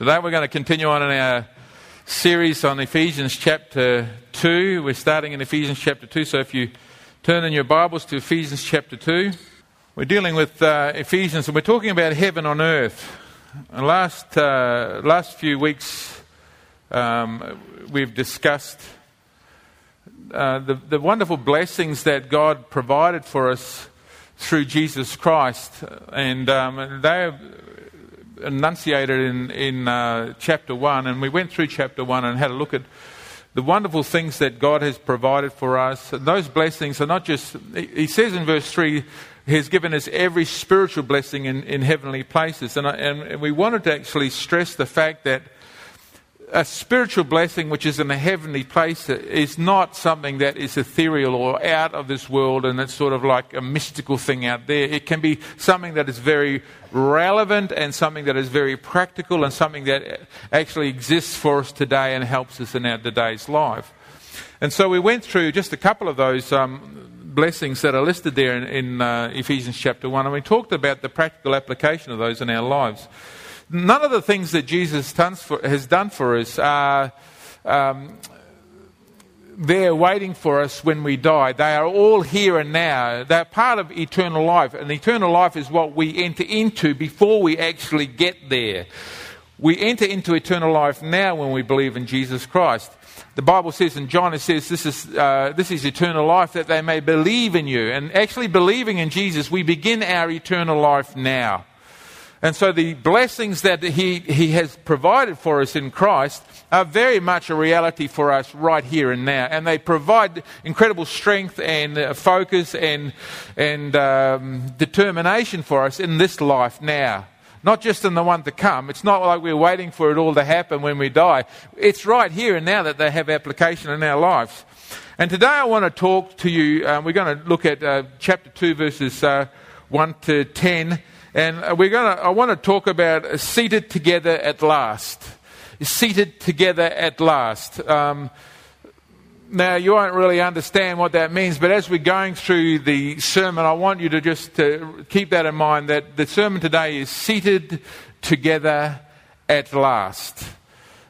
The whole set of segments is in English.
Today we're going to continue on in our series on Ephesians chapter 2. We're starting in Ephesians chapter 2, so if you turn in your Bibles to Ephesians chapter 2, we're dealing with uh, Ephesians and we're talking about heaven on earth. And last, uh, last few weeks um, we've discussed uh, the, the wonderful blessings that God provided for us through Jesus Christ. And um, they enunciated in, in uh, chapter 1, and we went through chapter 1 and had a look at the wonderful things that God has provided for us. And those blessings are not just, he says in verse 3, He has given us every spiritual blessing in, in heavenly places. And, and we wanted to actually stress the fact that a spiritual blessing which is in a heavenly place is not something that is ethereal or out of this world and it's sort of like a mystical thing out there. It can be something that is very relevant and something that is very practical and something that actually exists for us today and helps us in our today's life. And so we went through just a couple of those um, blessings that are listed there in, in uh, Ephesians chapter 1 and we talked about the practical application of those in our lives none of the things that Jesus has done for us are um, there waiting for us when we die. They are all here and now. They're part of eternal life. And eternal life is what we enter into before we actually get there. We enter into eternal life now when we believe in Jesus Christ. The Bible says in John, it says, this is, uh, this is eternal life that they may believe in you. And actually, believing in Jesus, we begin our eternal life now. And so the blessings that he, he has provided for us in Christ are very much a reality for us right here and now. And they provide incredible strength and uh, focus and, and um, determination for us in this life now. Not just in the one to come. It's not like we're waiting for it all to happen when we die. It's right here and now that they have application in our lives. And today I want to talk to you. Um, we're going to look at uh, chapter 2, verses uh, 1 to 10. And uh, we're going to, I want to talk about seated together at last. Seated together at last. Um, now, you won't really understand what that means, but as we're going through the sermon, I want you to just to keep that in mind that the sermon today is seated together at last.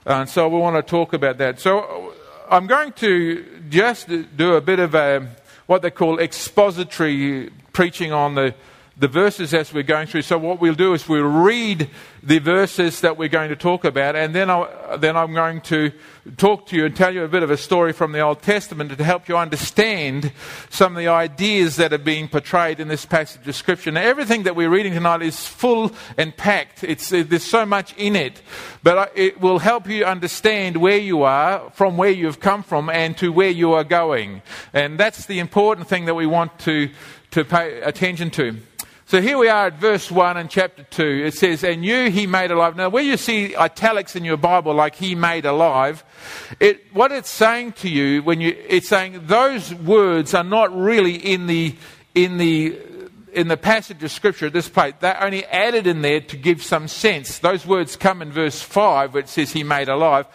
And so we want to talk about that. So uh, I'm going to just do a bit of a, what they call expository preaching on the the verses as we're going through. So, what we'll do is we'll read the verses that we're going to talk about, and then, i then I'm going to talk to you and tell you a bit of a story from the Old Testament to help you understand some of the ideas that are being portrayed in this passage of Scripture. Now, everything that we're reading tonight is full and packed, it's, uh, there's so much in it, but it will help you understand where you are, from where you've come from, and to where you are going. And that's the important thing that we want to, to pay attention to. So here we are at verse 1 in chapter 2. It says, And you he made alive. Now, where you see italics in your Bible, like he made alive, it, what it's saying to you, when you, it's saying those words are not really in the, in the, in the passage of scripture at this point, They're only added in there to give some sense. Those words come in verse 5 where it says he made alive.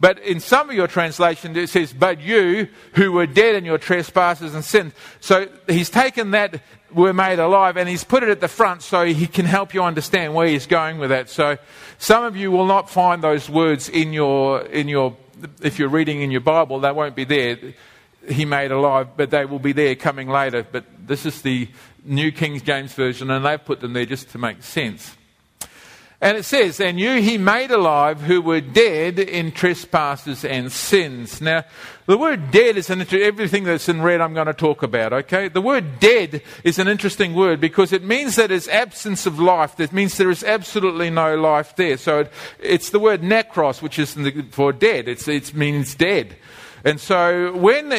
But in some of your translations it says, but you who were dead in your trespasses and sins. So he's taken that were made alive, and he's put it at the front so he can help you understand where he's going with that. So some of you will not find those words in your, in your, if you're reading in your Bible, they won't be there. He made alive, but they will be there coming later. But this is the New King James Version, and they've put them there just to make sense. And it says, And you he made alive who were dead in trespasses and sins. Now, the word dead is an inter- everything that's in red I'm going to talk about, okay? The word dead is an interesting word because it means that it's absence of life. That means there is absolutely no life there. So it, it's the word necros, which is the, for dead. It's, it means dead. And so when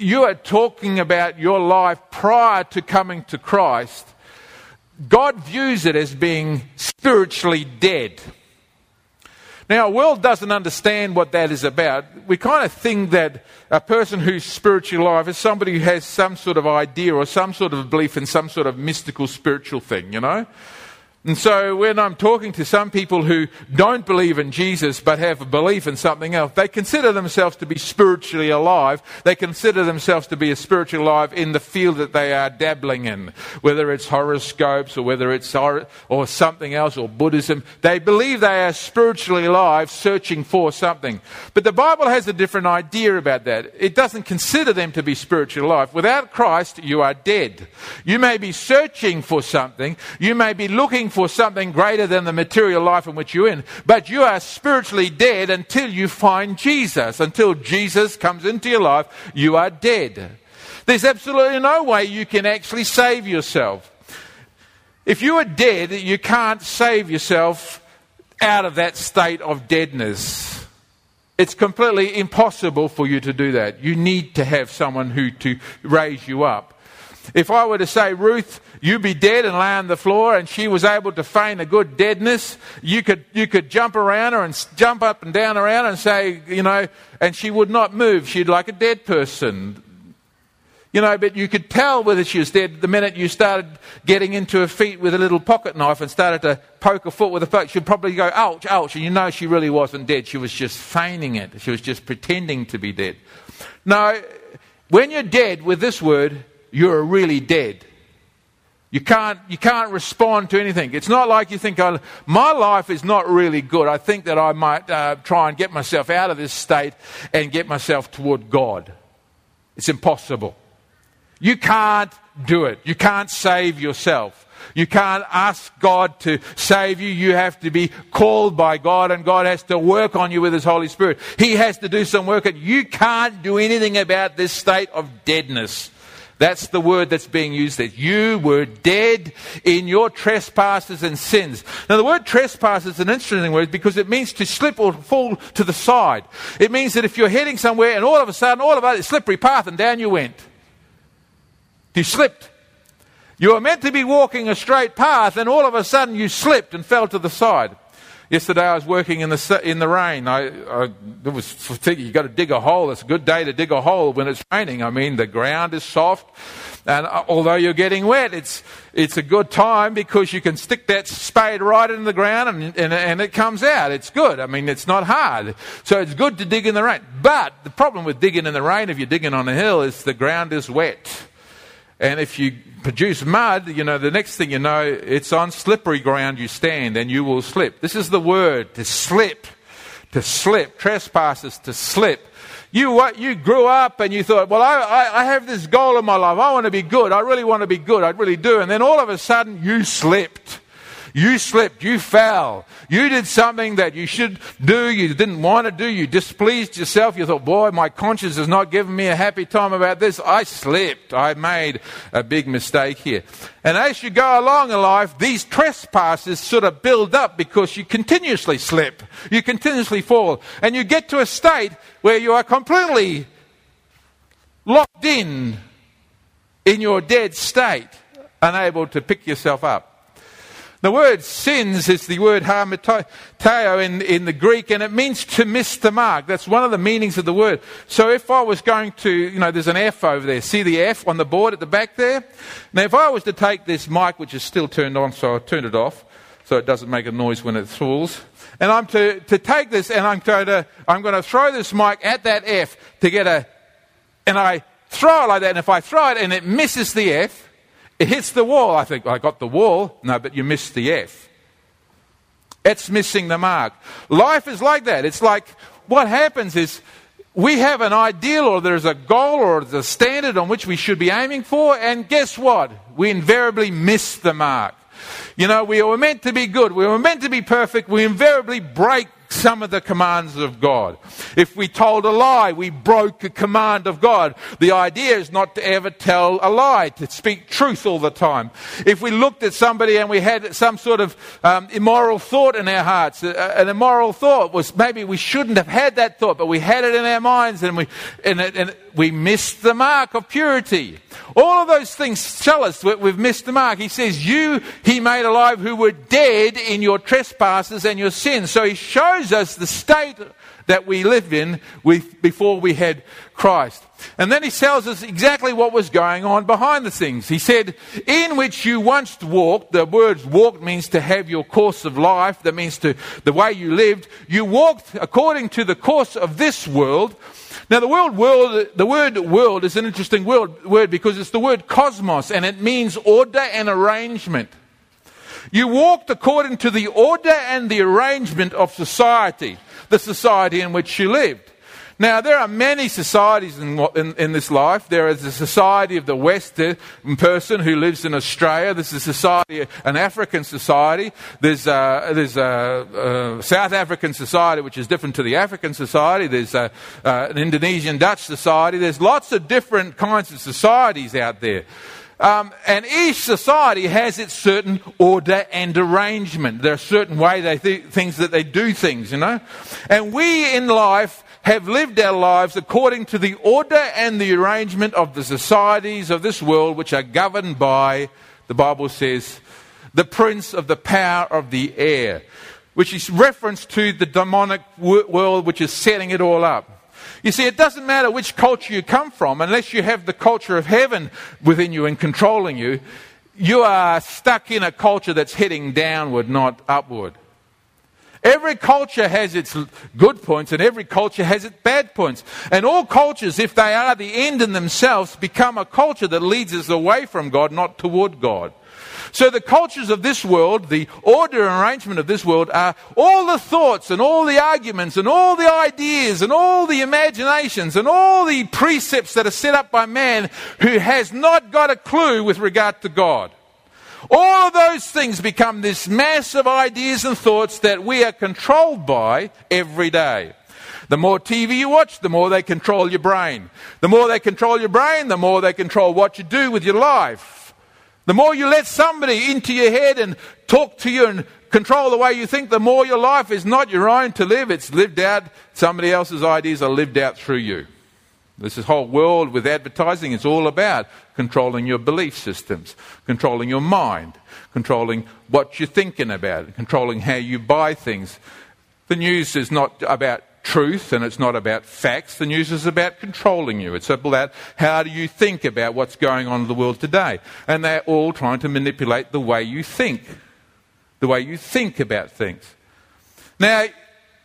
you are talking about your life prior to coming to Christ, God views it as being spiritually dead. Now, our world doesn't understand what that is about. We kind of think that a person who's spiritually alive is somebody who has some sort of idea or some sort of belief in some sort of mystical spiritual thing, you know? And so when I'm talking to some people who don't believe in Jesus but have a belief in something else, they consider themselves to be spiritually alive. They consider themselves to be a spiritually alive in the field that they are dabbling in, whether it's horoscopes or whether it's or, or something else or Buddhism. They believe they are spiritually alive, searching for something. But the Bible has a different idea about that. It doesn't consider them to be spiritually alive. Without Christ, you are dead. You may be searching for something. You may be looking for for something greater than the material life in which you're in. But you are spiritually dead until you find Jesus. Until Jesus comes into your life, you are dead. There's absolutely no way you can actually save yourself. If you are dead, you can't save yourself out of that state of deadness. It's completely impossible for you to do that. You need to have someone who to raise you up. If I were to say, Ruth, you be dead and lay on the floor, and she was able to feign a good deadness, you could, you could jump around her and jump up and down around her and say, you know, and she would not move. She'd like a dead person. You know, but you could tell whether she was dead the minute you started getting into her feet with a little pocket knife and started to poke her foot with a poke. She'd probably go, ouch, ouch. And you know she really wasn't dead. She was just feigning it. She was just pretending to be dead. Now, when you're dead with this word, you're really dead. You can't, you can't respond to anything. It's not like you think, oh, my life is not really good. I think that I might uh, try and get myself out of this state and get myself toward God. It's impossible. You can't do it. You can't save yourself. You can't ask God to save you. You have to be called by God, and God has to work on you with His Holy Spirit. He has to do some work, and you can't do anything about this state of deadness. That's the word that's being used there. You were dead in your trespasses and sins. Now, the word trespass is an interesting word because it means to slip or fall to the side. It means that if you're heading somewhere and all of a sudden, all of a slippery path and down you went. You slipped. You were meant to be walking a straight path and all of a sudden you slipped and fell to the side. Yesterday I was working in the in the rain. I, I it was thinking you got to dig a hole. It's a good day to dig a hole when it's raining. I mean the ground is soft, and uh, although you're getting wet, it's it's a good time because you can stick that spade right in the ground and, and and it comes out. It's good. I mean it's not hard, so it's good to dig in the rain. But the problem with digging in the rain, if you're digging on a hill, is the ground is wet. And if you produce mud, you know, the next thing you know, it's on slippery ground you stand and you will slip. This is the word, to slip. To slip. Trespasses, to slip. You, what, you grew up and you thought, well, I, I, I have this goal in my life. I want to be good. I really want to be good. I really do. And then all of a sudden, you slipped. You slipped. You fell. You did something that you should do. You didn't want to do. You displeased yourself. You thought, boy, my conscience has not given me a happy time about this. I slipped. I made a big mistake here. And as you go along in life, these trespasses sort of build up because you continuously slip. You continuously fall. And you get to a state where you are completely locked in in your dead state, unable to pick yourself up. The word sins is the word hamarteo in, in the Greek, and it means to miss the mark. That's one of the meanings of the word. So if I was going to, you know, there's an F over there. See the F on the board at the back there? Now, if I was to take this mic, which is still turned on, so I turned it off, so it doesn't make a noise when it falls. And I'm to, to take this, and I'm going to, I'm going to throw this mic at that F to get a, and I throw it like that, and if I throw it and it misses the F, it hits the wall. I think, I got the wall. No, but you missed the F. It's missing the mark. Life is like that. It's like what happens is we have an ideal or there's a goal or there's a standard on which we should be aiming for, and guess what? We invariably miss the mark. You know, we were meant to be good. We were meant to be perfect. We invariably break some of the commands of God. If we told a lie, we broke a command of God. The idea is not to ever tell a lie, to speak truth all the time. If we looked at somebody and we had some sort of um, immoral thought in our hearts, uh, an immoral thought was maybe we shouldn't have had that thought, but we had it in our minds and we, and, it, and we missed the mark of purity. All of those things tell us that we've missed the mark. He says, You he made alive who were dead in your trespasses and your sins. So he shows us the state that we lived in with, before we had Christ. And then he tells us exactly what was going on behind the things. He said, In which you once walked, the word walked means to have your course of life, that means to the way you lived. You walked according to the course of this world. Now, the word world, the word world is an interesting word, word because it's the word cosmos and it means order and arrangement. You walked according to the order and the arrangement of society the society in which you lived. Now, there are many societies in, in, in, this life. There is a society of the Western uh, person who lives in Australia. There's a society, an African society. There's, a, there's a, a South African society, which is different to the African society. There's a, an Indonesian Dutch society. There's lots of different kinds of societies out there. Um, and each society has its certain order and arrangement. There are certain way they th- things that they do things, you know. And we in life have lived our lives according to the order and the arrangement of the societies of this world, which are governed by, the Bible says, the prince of the power of the air, which is reference to the demonic world which is setting it all up. You see, it doesn't matter which culture you come from, unless you have the culture of heaven within you and controlling you, you are stuck in a culture that's heading downward, not upward. Every culture has its good points and every culture has its bad points. And all cultures, if they are the end in themselves, become a culture that leads us away from God, not toward God. So the cultures of this world, the order and arrangement of this world are all the thoughts and all the arguments and all the ideas and all the imaginations and all the precepts that are set up by man who has not got a clue with regard to God. All of those things become this mass of ideas and thoughts that we are controlled by every day. The more TV you watch, the more they control your brain. The more they control your brain, the more they control what you do with your life. The more you let somebody into your head and talk to you and control the way you think, the more your life is not your own to live. It's lived out. Somebody else's ideas are lived out through you. This whole world with advertising is all about controlling your belief systems, controlling your mind, controlling what you're thinking about, controlling how you buy things. The news is not about truth and it's not about facts. The news is about controlling you. It's about how do you think about what's going on in the world today. And they're all trying to manipulate the way you think, the way you think about things. Now,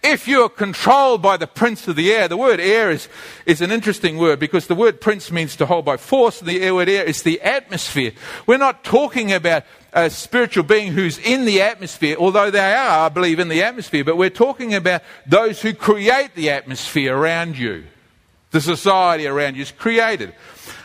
if you're controlled by the prince of the air, the word air is, is an interesting word because the word prince means to hold by force, and the air word air is the atmosphere. We're not talking about a spiritual being who's in the atmosphere, although they are, I believe, in the atmosphere, but we're talking about those who create the atmosphere around you. The society around you is created.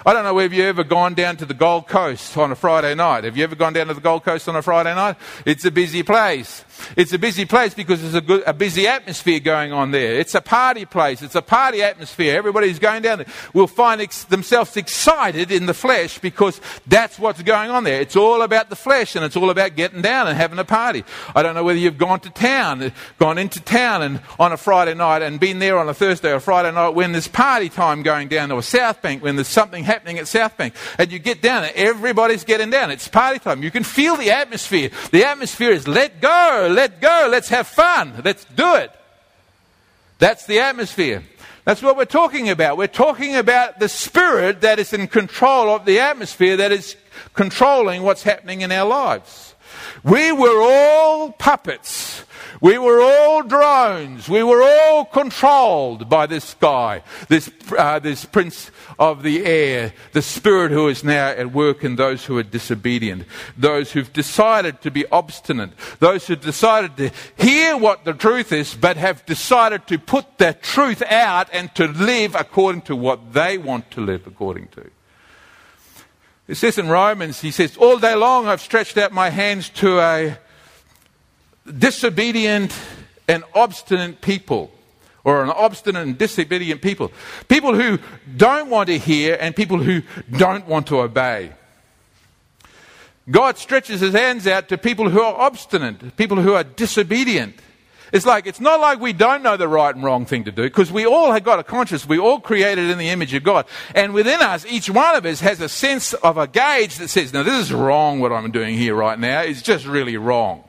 I don't know whether you've ever gone down to the Gold Coast on a Friday night. Have you ever gone down to the Gold Coast on a Friday night? It's a busy place. It's a busy place because there's a, good, a busy atmosphere going on there. It's a party place. It's a party atmosphere. Everybody's going down there will find ex- themselves excited in the flesh because that's what's going on there. It's all about the flesh and it's all about getting down and having a party. I don't know whether you've gone to town, gone into town and on a Friday night and been there on a Thursday or Friday night when there's party time going down to or South Bank when there's something happening at South Bank and you get down and everybody's getting down. It's party time. You can feel the atmosphere. The atmosphere is let go let go, let's have fun, let's do it. That's the atmosphere. That's what we're talking about. We're talking about the spirit that is in control of the atmosphere that is controlling what's happening in our lives. We were all puppets we were all drones. We were all controlled by this guy, this, uh, this prince of the air, the spirit who is now at work in those who are disobedient, those who've decided to be obstinate, those who've decided to hear what the truth is, but have decided to put that truth out and to live according to what they want to live according to. It says in Romans, he says, All day long I've stretched out my hands to a disobedient and obstinate people, or an obstinate and disobedient people. People who don't want to hear and people who don't want to obey. God stretches his hands out to people who are obstinate, people who are disobedient. It's like, it's not like we don't know the right and wrong thing to do, because we all have got a conscience. We all created in the image of God. And within us, each one of us has a sense of a gauge that says, now this is wrong what I'm doing here right now. It's just really wrong.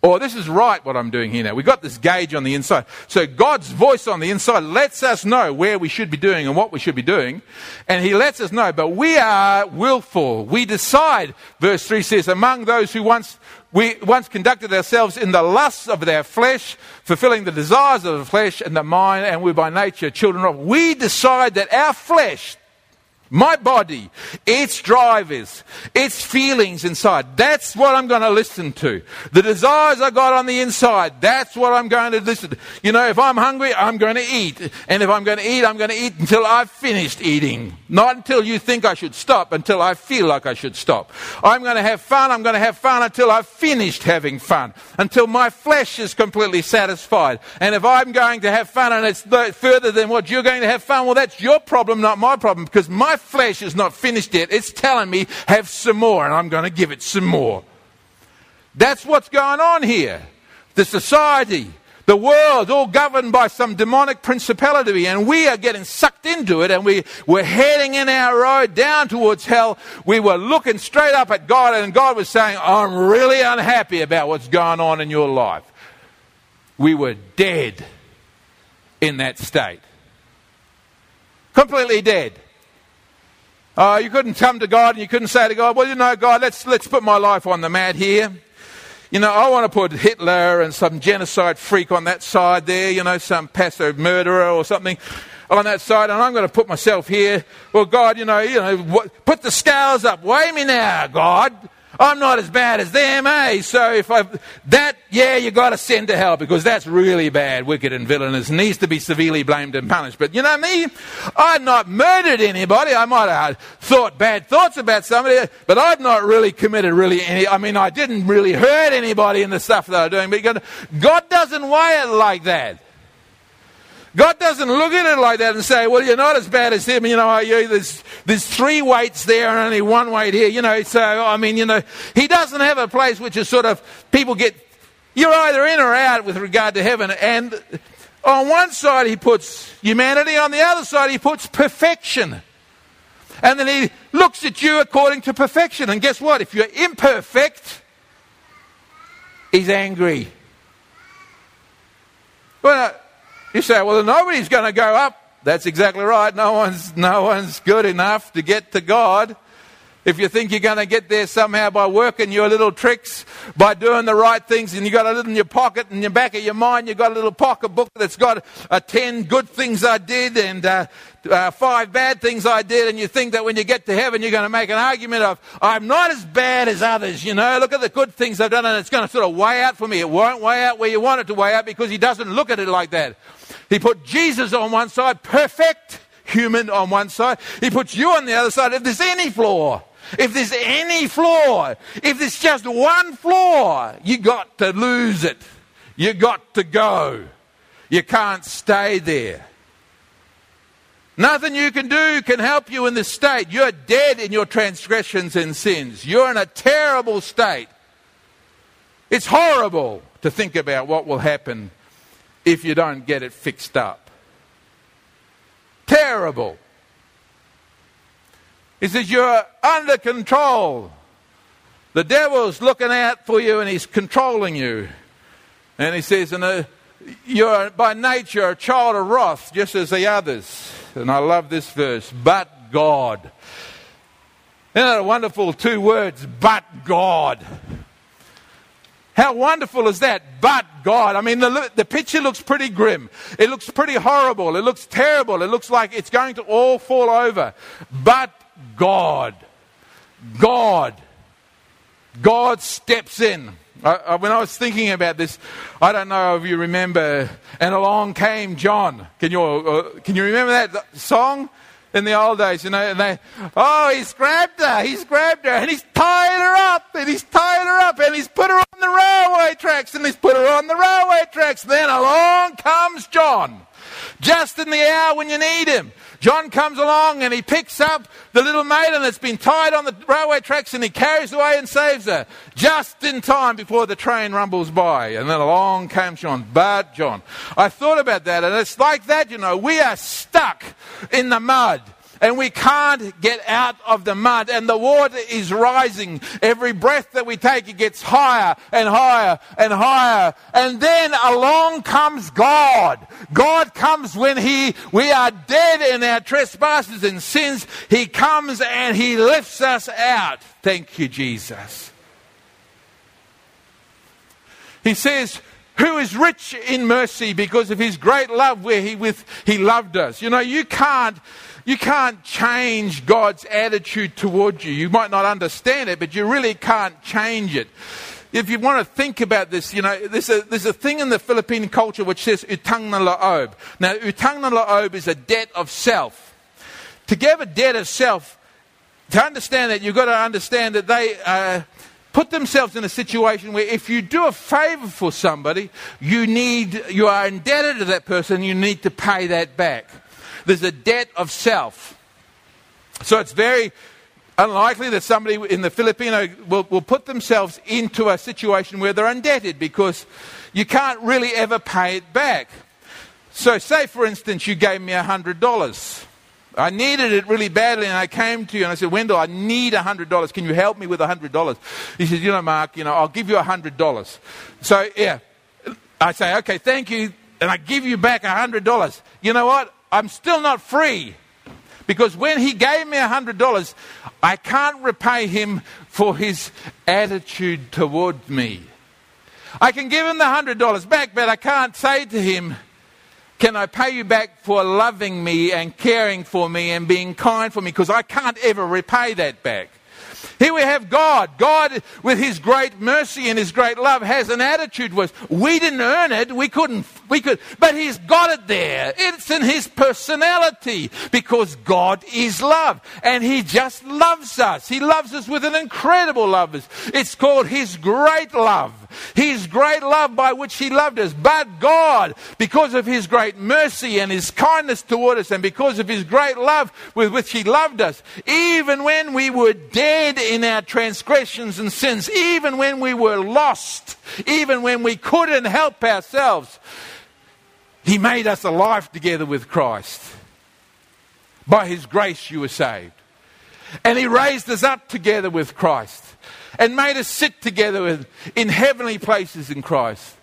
Or this is right what I'm doing here now. We've got this gauge on the inside. So God's voice on the inside lets us know where we should be doing and what we should be doing. And He lets us know. But we are willful. We decide, verse 3 says, among those who once, we once conducted ourselves in the lusts of their flesh, fulfilling the desires of the flesh and the mind, and we're by nature children of. We decide that our flesh, my body, its drivers, its feelings inside. That's what I'm going to listen to. The desires I got on the inside, that's what I'm going to listen to. You know, if I'm hungry, I'm going to eat. And if I'm going to eat, I'm going to eat until I've finished eating. Not until you think I should stop, until I feel like I should stop. I'm going to have fun, I'm going to have fun until I've finished having fun. Until my flesh is completely satisfied. And if I'm going to have fun and it's further than what you're going to have fun, well, that's your problem, not my problem. Because my flesh is not finished yet. It's telling me, have some more, and I'm going to give it some more. That's what's going on here. The society, the world, all governed by some demonic principality, and we are getting sucked into it, and we, we're heading in our road down towards hell. We were looking straight up at God, and God was saying, I'm really unhappy about what's going on in your life. We were dead in that state. Completely dead. Uh, you couldn't come to God and you couldn't say to God, well, you know, God, let's, let's put my life on the mat here. You know, I want to put Hitler and some genocide freak on that side there, you know, some passive murderer or something on that side, and I'm going to put myself here. Well, God, you know, you know, what, put the scales up. Weigh me now, God. I'm not as bad as them, eh? So if I that, yeah, you got to send to hell because that's really bad, wicked and villainous, needs to be severely blamed and punished. But you know me, I've not murdered anybody. I might have thought bad thoughts about somebody, but I've not really committed really any. I mean, I didn't really hurt anybody in the stuff that I'm doing. But God doesn't weigh it like that. God doesn't look at it like that and say, well, you're not as bad as him. You know, there's, there's three weights there and only one weight here. You know, so, I mean, you know, he doesn't have a place which is sort of, people get, you're either in or out with regard to heaven. And on one side he puts humanity, on the other side he puts perfection. And then he looks at you according to perfection. And guess what? If you're imperfect, he's angry. Well, you say, well, nobody's going to go up. That's exactly right. No one's, no one's good enough to get to God. If you think you're going to get there somehow by working your little tricks, by doing the right things, and you've got a little in your pocket, in the back of your mind, you've got a little pocket book that's got uh, 10 good things I did and uh, uh, five bad things I did, and you think that when you get to heaven, you're going to make an argument of, I'm not as bad as others, you know, look at the good things I've done, and it's going to sort of weigh out for me. It won't weigh out where you want it to weigh out because he doesn't look at it like that. He put Jesus on one side, perfect human on one side. He puts you on the other side. If there's any flaw, if there's any flaw, if there's just one flaw, you got to lose it. You got to go. You can't stay there. Nothing you can do can help you in this state. You're dead in your transgressions and sins. You're in a terrible state. It's horrible to think about what will happen if you don't get it fixed up. Terrible. He says, You're under control. The devil's looking out for you and he's controlling you. And he says, and uh, You're by nature a child of wrath, just as the others. And I love this verse, but God. Isn't that a wonderful two words? But God. How wonderful is that? But God. I mean, the, the picture looks pretty grim. It looks pretty horrible. It looks terrible. It looks like it's going to all fall over. But God. God. God steps in. I, I, when I was thinking about this, I don't know if you remember, and along came John. Can you, uh, can you remember that song? In the old days, you know, and they, oh, he's grabbed her, he's grabbed her, and he's tied her up, and he's tied her up, and he's put her on the railway tracks, and he's put her on the railway tracks. Then along comes John just in the hour when you need him. John comes along and he picks up the little maiden that's been tied on the railway tracks and he carries away and saves her just in time before the train rumbles by. And then along comes John. But John, I thought about that and it's like that, you know, we are stuck in the mud and we can't get out of the mud. And the water is rising. Every breath that we take it gets higher and higher and higher. And then along comes god. God comes when he we are dead in our trespasses and sins. He comes and he lifts us out. Thank you jesus. He says who is rich in mercy? Because of his great love where he with he loved us. You know you can't you can't change God's attitude towards you. You might not understand it, but you really can't change it. If you want to think about this, you know, there's a, there's a thing in the Philippine culture which says utang na loob. Now, utang na loob is a debt of self. To give a debt of self, to understand that, you've got to understand that they uh, put themselves in a situation where if you do a favor for somebody, you need, you are indebted to that person, you need to pay that back. There's a debt of self. So it's very unlikely that somebody in the Filipino will, will put themselves into a situation where they're indebted because you can't really ever pay it back. So, say for instance, you gave me $100. I needed it really badly, and I came to you and I said, Wendell, I need $100. Can you help me with $100? He said, You know, Mark, you know, I'll give you $100. So, yeah, I say, Okay, thank you. And I give you back $100. You know what? I'm still not free. Because when he gave me $100, I can't repay him for his attitude toward me. I can give him the $100 back, but I can't say to him, Can I pay you back for loving me and caring for me and being kind for me? Because I can't ever repay that back. Here we have God. God, with His great mercy and His great love, has an attitude with us. We didn't earn it. We couldn't, we could, but He's got it there. It's in His personality because God is love and He just loves us. He loves us with an incredible love. It's called His great love. His great love by which He loved us. But God, because of His great mercy and His kindness toward us and because of His great love with which He loved us, even when we were dead in our transgressions and sins, even when we were lost, even when we couldn't help ourselves, He made us alive together with Christ. By His grace, you were saved. And He raised us up together with Christ and made us sit together in heavenly places in Christ.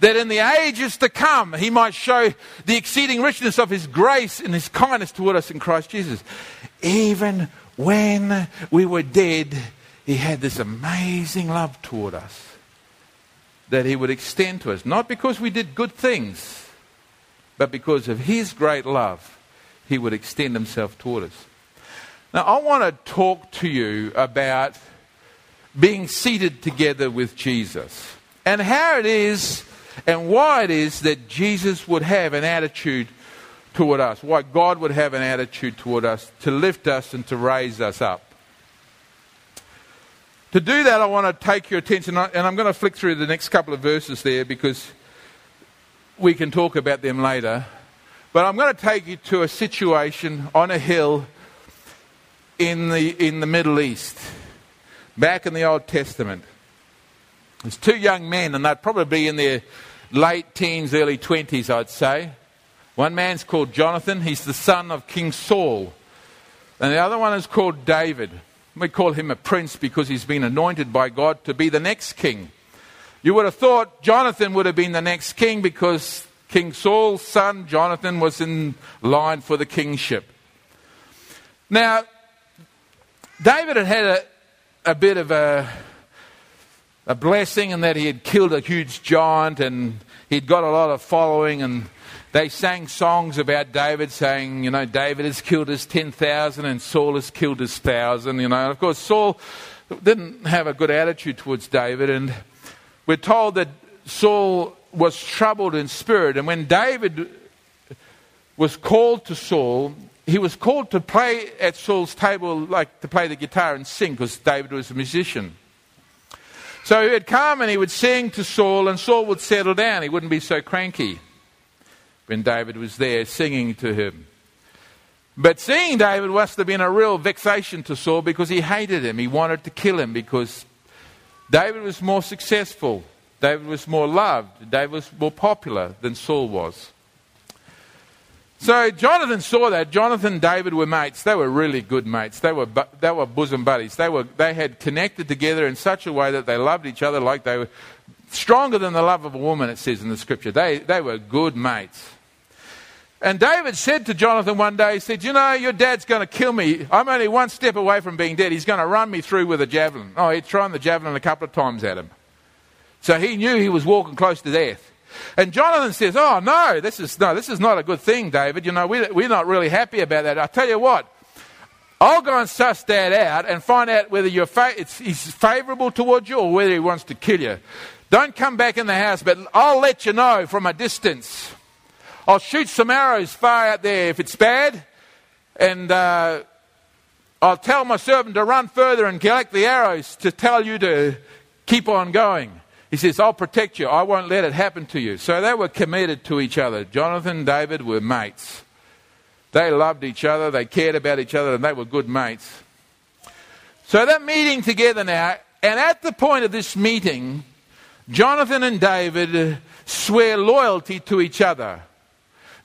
That in the ages to come, He might show the exceeding richness of His grace and His kindness toward us in Christ Jesus. Even when we were dead, He had this amazing love toward us that He would extend to us, not because we did good things, but because of His great love, He would extend Himself toward us. Now, I want to talk to you about being seated together with Jesus and how it is and why it is that Jesus would have an attitude toward us, why God would have an attitude toward us to lift us and to raise us up. To do that, I want to take your attention, and I'm going to flick through the next couple of verses there because we can talk about them later. But I'm going to take you to a situation on a hill in the, in the Middle East, back in the Old Testament. There's two young men, and they'd probably be in their late teens, early 20s, I'd say. One man's called Jonathan, he's the son of King Saul. And the other one is called David. We call him a prince because he's been anointed by God to be the next king. You would have thought Jonathan would have been the next king because King Saul's son, Jonathan, was in line for the kingship. Now, David had had a, a bit of a, a blessing in that he had killed a huge giant and he'd got a lot of following and they sang songs about David, saying, you know, David has killed his 10,000 and Saul has killed his 1,000, you know. And of course, Saul didn't have a good attitude towards David, and we're told that Saul was troubled in spirit. And when David was called to Saul, he was called to play at Saul's table, like to play the guitar and sing, because David was a musician. So he would come and he would sing to Saul, and Saul would settle down. He wouldn't be so cranky. When David was there singing to him. But seeing David must have been a real vexation to Saul because he hated him. He wanted to kill him because David was more successful. David was more loved. David was more popular than Saul was. So Jonathan saw that. Jonathan and David were mates. They were really good mates. They were, they were bosom buddies. They, were, they had connected together in such a way that they loved each other like they were stronger than the love of a woman, it says in the scripture. They, they were good mates. And David said to Jonathan one day, he said, You know, your dad's going to kill me. I'm only one step away from being dead. He's going to run me through with a javelin. Oh, he'd thrown the javelin a couple of times at him. So he knew he was walking close to death. And Jonathan says, Oh, no, this is, no, this is not a good thing, David. You know, we, we're not really happy about that. I tell you what, I'll go and suss Dad out and find out whether you're fa- he's favourable towards you or whether he wants to kill you. Don't come back in the house, but I'll let you know from a distance. I'll shoot some arrows far out there if it's bad, and uh, I'll tell my servant to run further and collect the arrows to tell you to keep on going. He says, I'll protect you. I won't let it happen to you. So they were committed to each other. Jonathan and David were mates. They loved each other, they cared about each other, and they were good mates. So they're meeting together now, and at the point of this meeting, Jonathan and David swear loyalty to each other.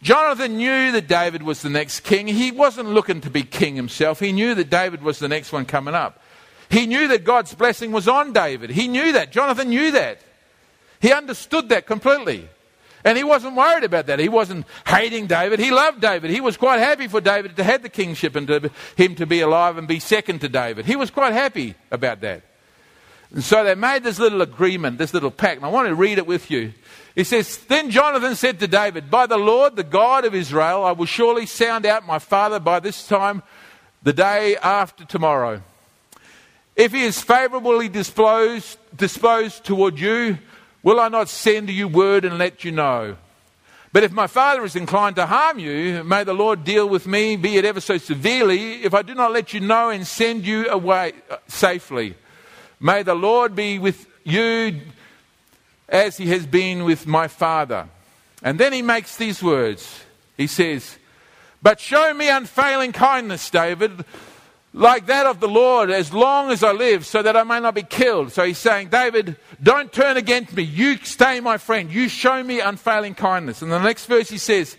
Jonathan knew that David was the next king. He wasn't looking to be king himself. He knew that David was the next one coming up. He knew that God's blessing was on David. He knew that. Jonathan knew that. He understood that completely. And he wasn't worried about that. He wasn't hating David. He loved David. He was quite happy for David to have the kingship and to him to be alive and be second to David. He was quite happy about that. And so they made this little agreement, this little pact. And I want to read it with you. He says, Then Jonathan said to David, By the Lord, the God of Israel, I will surely sound out my father by this time, the day after tomorrow. If he is favorably disposed, disposed toward you, will I not send you word and let you know? But if my father is inclined to harm you, may the Lord deal with me, be it ever so severely, if I do not let you know and send you away uh, safely. May the Lord be with you as he has been with my father. And then he makes these words. He says, But show me unfailing kindness, David, like that of the Lord, as long as I live, so that I may not be killed. So he's saying, David, don't turn against me. You stay my friend. You show me unfailing kindness. And the next verse he says,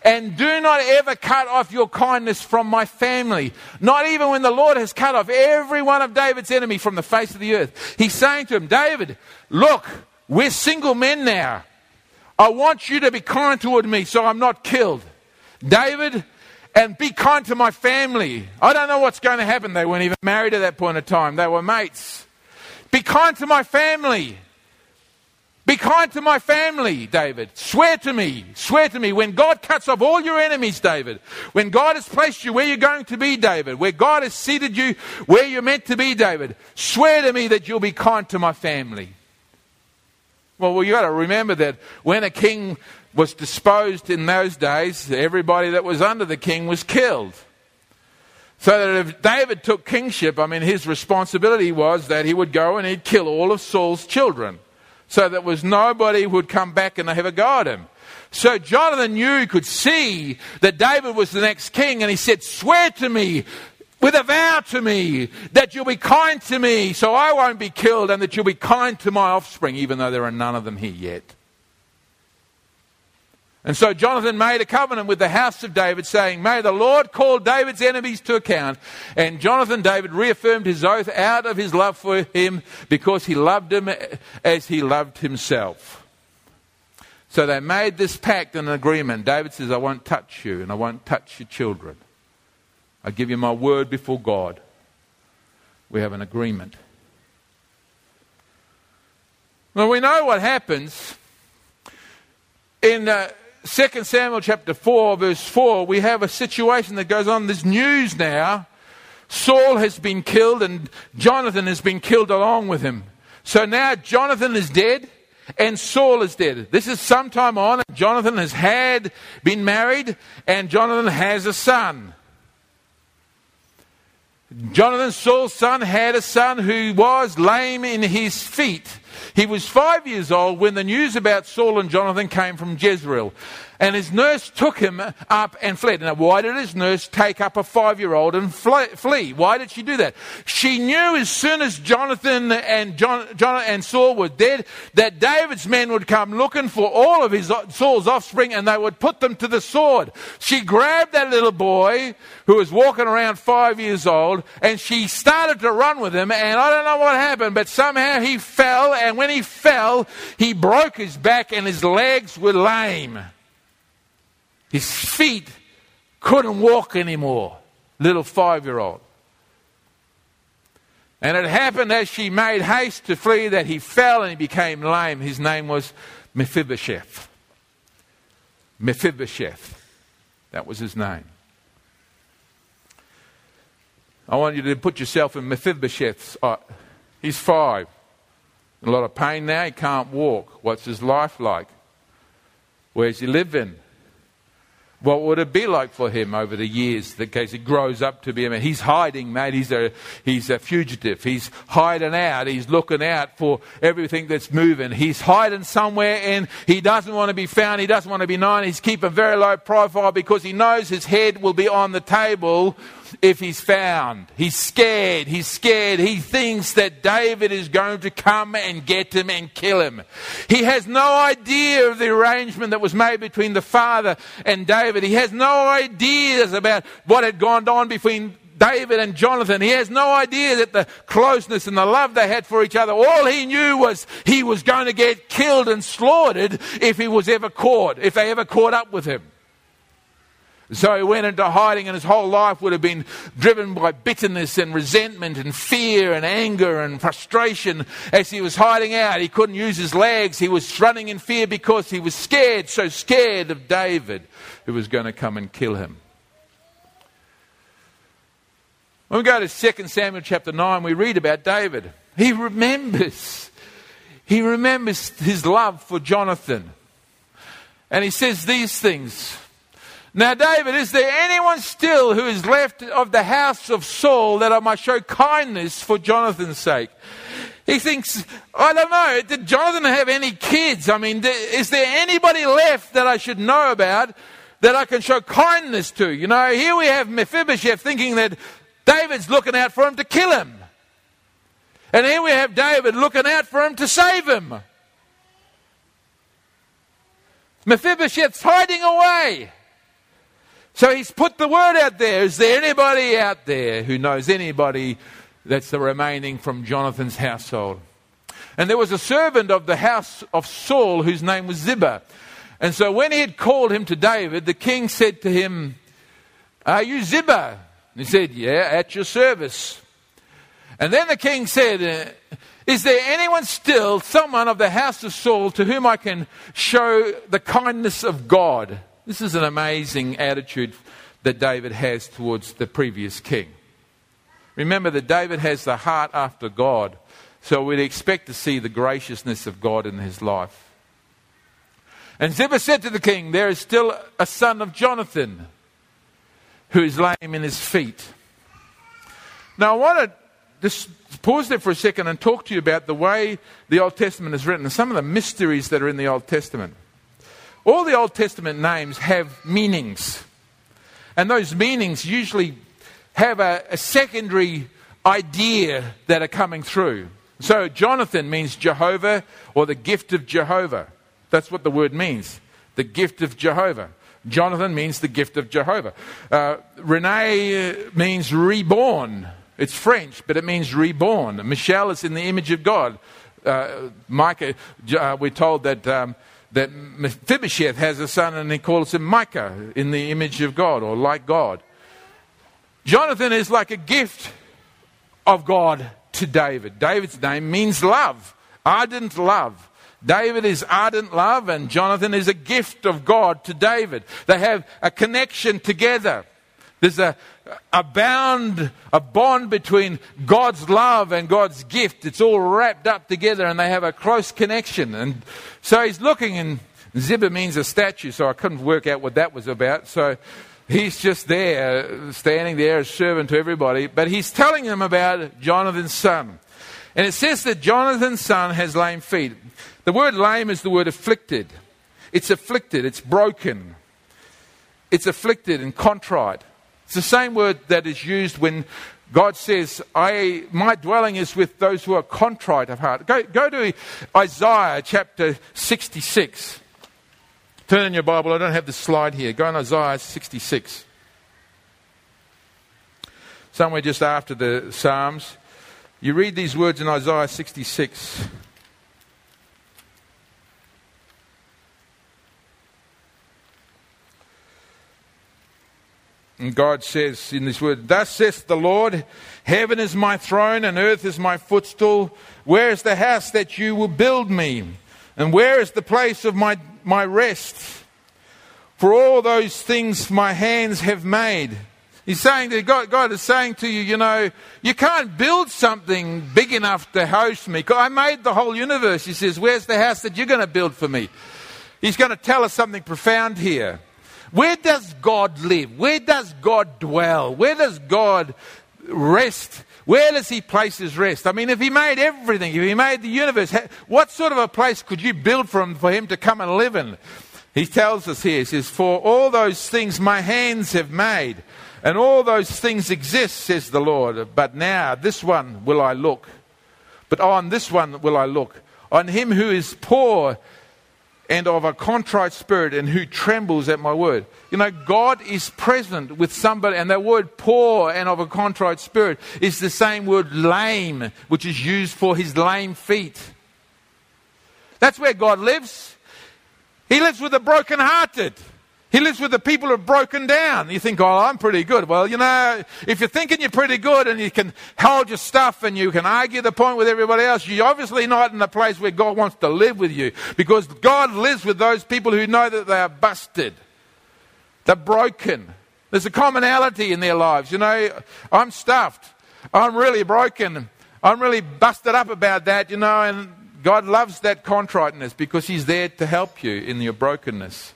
And do not ever cut off your kindness from my family. Not even when the Lord has cut off every one of David's enemy from the face of the earth. He's saying to him, David, look, we're single men now. I want you to be kind toward me so I'm not killed. David, and be kind to my family. I don't know what's going to happen. They weren't even married at that point of time, they were mates. Be kind to my family. Be kind to my family, David. Swear to me. Swear to me. When God cuts off all your enemies, David. When God has placed you where you're going to be, David. Where God has seated you where you're meant to be, David. Swear to me that you'll be kind to my family. Well, well, you got to remember that when a king was disposed in those days, everybody that was under the king was killed. So that if David took kingship, I mean, his responsibility was that he would go and he'd kill all of Saul's children. So that was nobody would come back and have a go at him. So Jonathan knew could see that David was the next king, and he said, Swear to me with a vow to me that you'll be kind to me so I won't be killed and that you'll be kind to my offspring, even though there are none of them here yet. And so Jonathan made a covenant with the house of David, saying, May the Lord call David's enemies to account. And Jonathan David reaffirmed his oath out of his love for him because he loved him as he loved himself. So they made this pact and an agreement. David says, I won't touch you and I won't touch your children. I give you my word before God. We have an agreement. Well, we know what happens. In uh, 2 Samuel chapter 4, verse 4, we have a situation that goes on. There's news now. Saul has been killed and Jonathan has been killed along with him. So now Jonathan is dead and Saul is dead. This is some time on. Jonathan has had been married and Jonathan has a son. Jonathan, Saul's son, had a son who was lame in his feet. He was five years old when the news about Saul and Jonathan came from Jezreel. And his nurse took him up and fled. Now, why did his nurse take up a five year old and flee? Why did she do that? She knew as soon as Jonathan and, John, John and Saul were dead that David's men would come looking for all of his Saul's offspring and they would put them to the sword. She grabbed that little boy who was walking around five years old and she started to run with him. And I don't know what happened, but somehow he fell. And when he fell, he broke his back and his legs were lame. His feet couldn't walk anymore. Little five year old. And it happened as she made haste to flee that he fell and he became lame. His name was Mephibosheth. Mephibosheth. That was his name. I want you to put yourself in Mephibosheth's. Uh, he's five. In a lot of pain now. He can't walk. What's his life like? Where's he living? What would it be like for him over the years that case he grows up to be a man? He's hiding, mate. He's a, he's a fugitive. He's hiding out. He's looking out for everything that's moving. He's hiding somewhere and he doesn't want to be found. He doesn't want to be known. He's keeping very low profile because he knows his head will be on the table if he's found. He's scared. He's scared. He thinks that David is going to come and get him and kill him. He has no idea of the arrangement that was made between the father and David. He has no ideas about what had gone on between David and Jonathan. He has no idea that the closeness and the love they had for each other. All he knew was he was going to get killed and slaughtered if he was ever caught, if they ever caught up with him. So he went into hiding, and his whole life would have been driven by bitterness and resentment and fear and anger and frustration. As he was hiding out, he couldn't use his legs. He was running in fear because he was scared, so scared of David, who was going to come and kill him. When we go to 2 Samuel chapter 9, we read about David. He remembers. He remembers his love for Jonathan. And he says these things. Now, David, is there anyone still who is left of the house of Saul that I might show kindness for Jonathan's sake? He thinks, I don't know, did Jonathan have any kids? I mean, is there anybody left that I should know about that I can show kindness to? You know, here we have Mephibosheth thinking that David's looking out for him to kill him. And here we have David looking out for him to save him. Mephibosheth's hiding away. So he's put the word out there. Is there anybody out there who knows anybody that's the remaining from Jonathan's household? And there was a servant of the house of Saul whose name was Ziba. And so when he had called him to David, the king said to him, Are you Ziba? And he said, Yeah, at your service. And then the king said, uh, Is there anyone still, someone of the house of Saul, to whom I can show the kindness of God? This is an amazing attitude that David has towards the previous king. Remember that David has the heart after God, so we'd expect to see the graciousness of God in his life. And Ziba said to the king, There is still a son of Jonathan who is lame in his feet. Now, I want to just pause there for a second and talk to you about the way the Old Testament is written and some of the mysteries that are in the Old Testament. All the Old Testament names have meanings. And those meanings usually have a, a secondary idea that are coming through. So, Jonathan means Jehovah or the gift of Jehovah. That's what the word means the gift of Jehovah. Jonathan means the gift of Jehovah. Uh, Renee means reborn. It's French, but it means reborn. Michelle is in the image of God. Uh, Micah, uh, we're told that um, that Mephibosheth has a son and he calls him Micah in the image of God or like God. Jonathan is like a gift of God to David. David's name means love, ardent love. David is ardent love, and Jonathan is a gift of God to David. They have a connection together. There's a, a bound, a bond between God's love and God's gift. It's all wrapped up together and they have a close connection. And so he's looking, and Ziba means a statue, so I couldn't work out what that was about. So he's just there, standing there as servant to everybody. But he's telling them about Jonathan's son. And it says that Jonathan's son has lame feet. The word lame is the word afflicted. It's afflicted, it's broken, it's afflicted and contrite. It's the same word that is used when God says, I, My dwelling is with those who are contrite of heart. Go, go to Isaiah chapter 66. Turn in your Bible. I don't have the slide here. Go on Isaiah 66. Somewhere just after the Psalms. You read these words in Isaiah 66. And God says in this word, Thus saith the Lord, Heaven is my throne and earth is my footstool. Where is the house that you will build me? And where is the place of my, my rest? For all those things my hands have made. He's saying that God, God is saying to you, you know, you can't build something big enough to host me. I made the whole universe. He says, Where's the house that you're going to build for me? He's going to tell us something profound here. Where does God live? Where does God dwell? Where does God rest? Where does He place His rest? I mean, if He made everything, if He made the universe, what sort of a place could you build for Him, for Him to come and live in? He tells us here, He says, For all those things my hands have made, and all those things exist, says the Lord. But now, this one will I look. But on this one will I look. On him who is poor and of a contrite spirit and who trembles at my word. You know, God is present with somebody, and that word poor and of a contrite spirit is the same word lame, which is used for his lame feet. That's where God lives. He lives with the brokenhearted. He lives with the people who are broken down. You think, oh, I'm pretty good. Well, you know, if you're thinking you're pretty good and you can hold your stuff and you can argue the point with everybody else, you're obviously not in the place where God wants to live with you. Because God lives with those people who know that they are busted. They're broken. There's a commonality in their lives. You know, I'm stuffed. I'm really broken. I'm really busted up about that, you know, and God loves that contriteness because He's there to help you in your brokenness.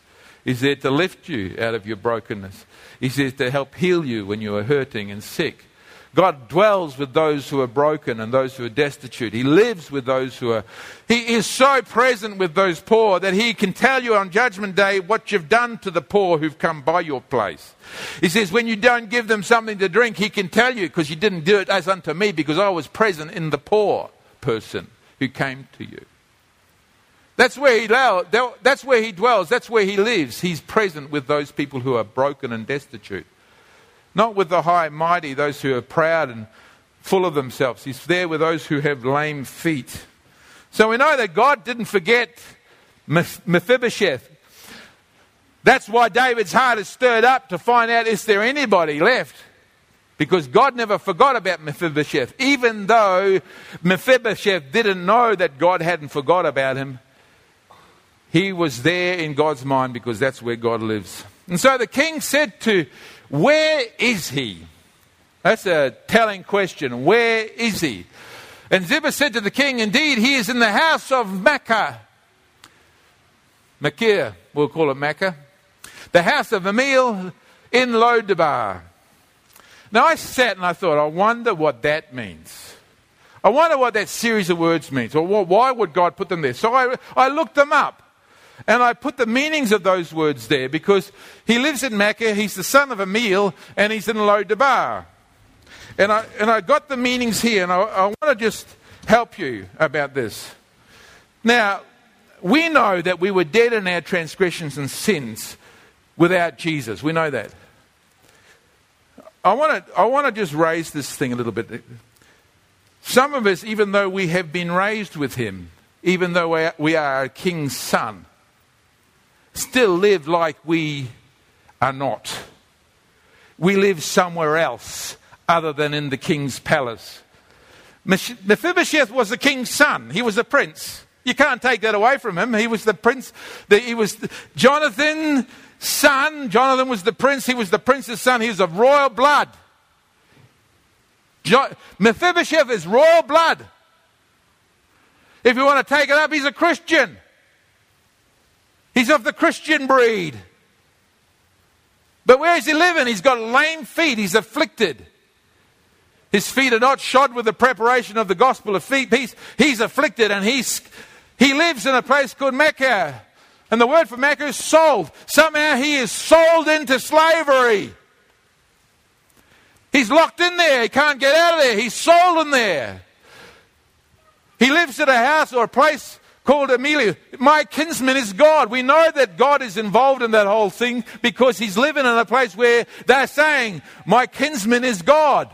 He's there to lift you out of your brokenness. He's there to help heal you when you are hurting and sick. God dwells with those who are broken and those who are destitute. He lives with those who are. He is so present with those poor that He can tell you on Judgment Day what you've done to the poor who've come by your place. He says, when you don't give them something to drink, He can tell you because you didn't do it as unto me because I was present in the poor person who came to you. That's where, he that's where he dwells. That's where he lives. He's present with those people who are broken and destitute. Not with the high and mighty, those who are proud and full of themselves. He's there with those who have lame feet. So we know that God didn't forget Mephibosheth. That's why David's heart is stirred up to find out is there anybody left? Because God never forgot about Mephibosheth. Even though Mephibosheth didn't know that God hadn't forgot about him, he was there in God's mind because that's where God lives. And so the king said to, Where is he? That's a telling question. Where is he? And Ziba said to the king, Indeed, he is in the house of Makkah. Makir, we'll call it Makkah. The house of Emil in Lodabar. Now I sat and I thought, I wonder what that means. I wonder what that series of words means, or why would God put them there? So I, I looked them up. And I put the meanings of those words there because he lives in Mecca, he's the son of Emil, and he's in Lodabar. And I, and I got the meanings here, and I, I want to just help you about this. Now, we know that we were dead in our transgressions and sins without Jesus. We know that. I want to I want to just raise this thing a little bit. Some of us, even though we have been raised with him, even though we are a king's son, still live like we are not. We live somewhere else other than in the king's palace. Mephibosheth was the king's son, he was a prince. You can't take that away from him. He was the prince. The, he was the, Jonathan's son. Jonathan was the prince. He was the prince's son. He was of royal blood. Jo- Mephibosheth is royal blood. If you want to take it up, he's a Christian. He's of the Christian breed. But where is he living? He's got lame feet. He's afflicted. His feet are not shod with the preparation of the gospel of peace. He's afflicted and he's, he lives in a place called Mecca. And the word for Mecca is sold. Somehow he is sold into slavery. He's locked in there. He can't get out of there. He's sold in there. He lives in a house or a place called Amelia. My kinsman is God. We know that God is involved in that whole thing because he's living in a place where they're saying, My kinsman is God.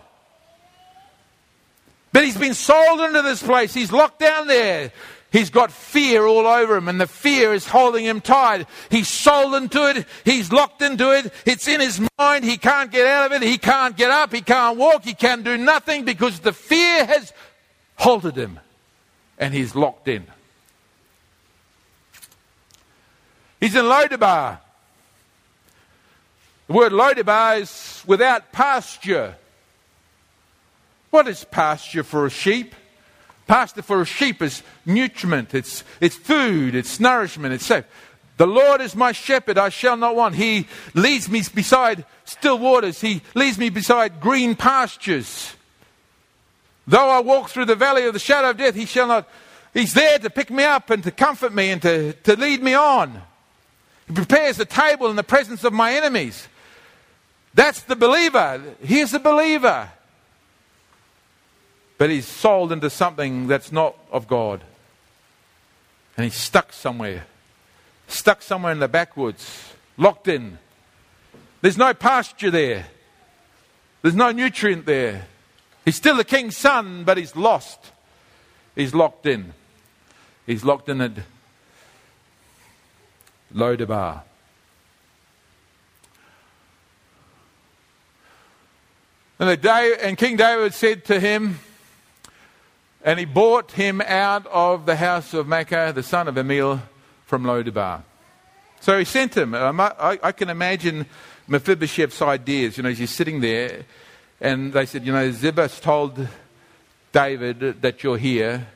But he's been sold into this place. He's locked down there. He's got fear all over him, and the fear is holding him tight. He's sold into it. He's locked into it. It's in his mind. He can't get out of it. He can't get up. He can't walk. He can do nothing because the fear has halted him, and he's locked in. He's in Lodabar. The word Lodabar is without pasture. What is pasture for a sheep? Pasture for a sheep is nutriment, it's, it's food, it's nourishment, it's safe. The Lord is my shepherd, I shall not want. He leads me beside still waters, He leads me beside green pastures. Though I walk through the valley of the shadow of death, He shall not. He's there to pick me up and to comfort me and to, to lead me on. He prepares a table in the presence of my enemies. That's the believer. Here's the believer but he's sold into something that's not of God. And he's stuck somewhere, stuck somewhere in the backwoods, locked in. There's no pasture there, there's no nutrient there. He's still the king's son, but he's lost. He's locked in. He's locked in at Lodabar. And, day, and King David said to him, and he bought him out of the house of Maachah, the son of Amiel, from Lodabar. So he sent him. I, I can imagine Mephibosheth's ideas. You know, he's sitting there, and they said, you know, Ziba's told David that you're here,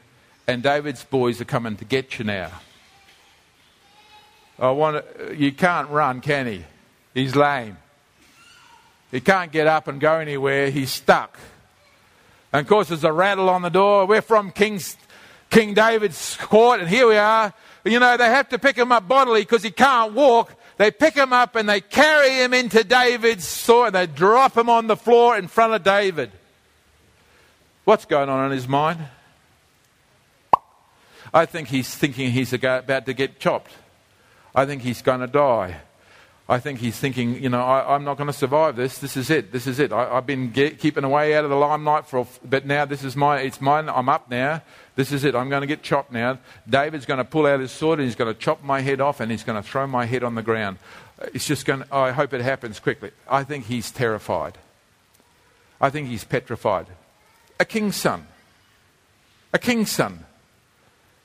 and David's boys are coming to get you now. I want you can't run, can he? He's lame. He can't get up and go anywhere. He's stuck. And of course, there's a rattle on the door. We're from King's, King David's court, and here we are. You know, they have to pick him up bodily because he can't walk. They pick him up and they carry him into David's court and they drop him on the floor in front of David. What's going on in his mind? I think he's thinking he's about to get chopped. I think he's going to die. I think he's thinking, you know, I, am not going to survive this. This is it. This is it. I, have been get, keeping away out of the limelight for, but now this is my, it's mine. I'm up now. This is it. I'm going to get chopped now. David's going to pull out his sword and he's going to chop my head off and he's going to throw my head on the ground. It's just going. To, I hope it happens quickly. I think he's terrified. I think he's petrified. A king's son. A king's son.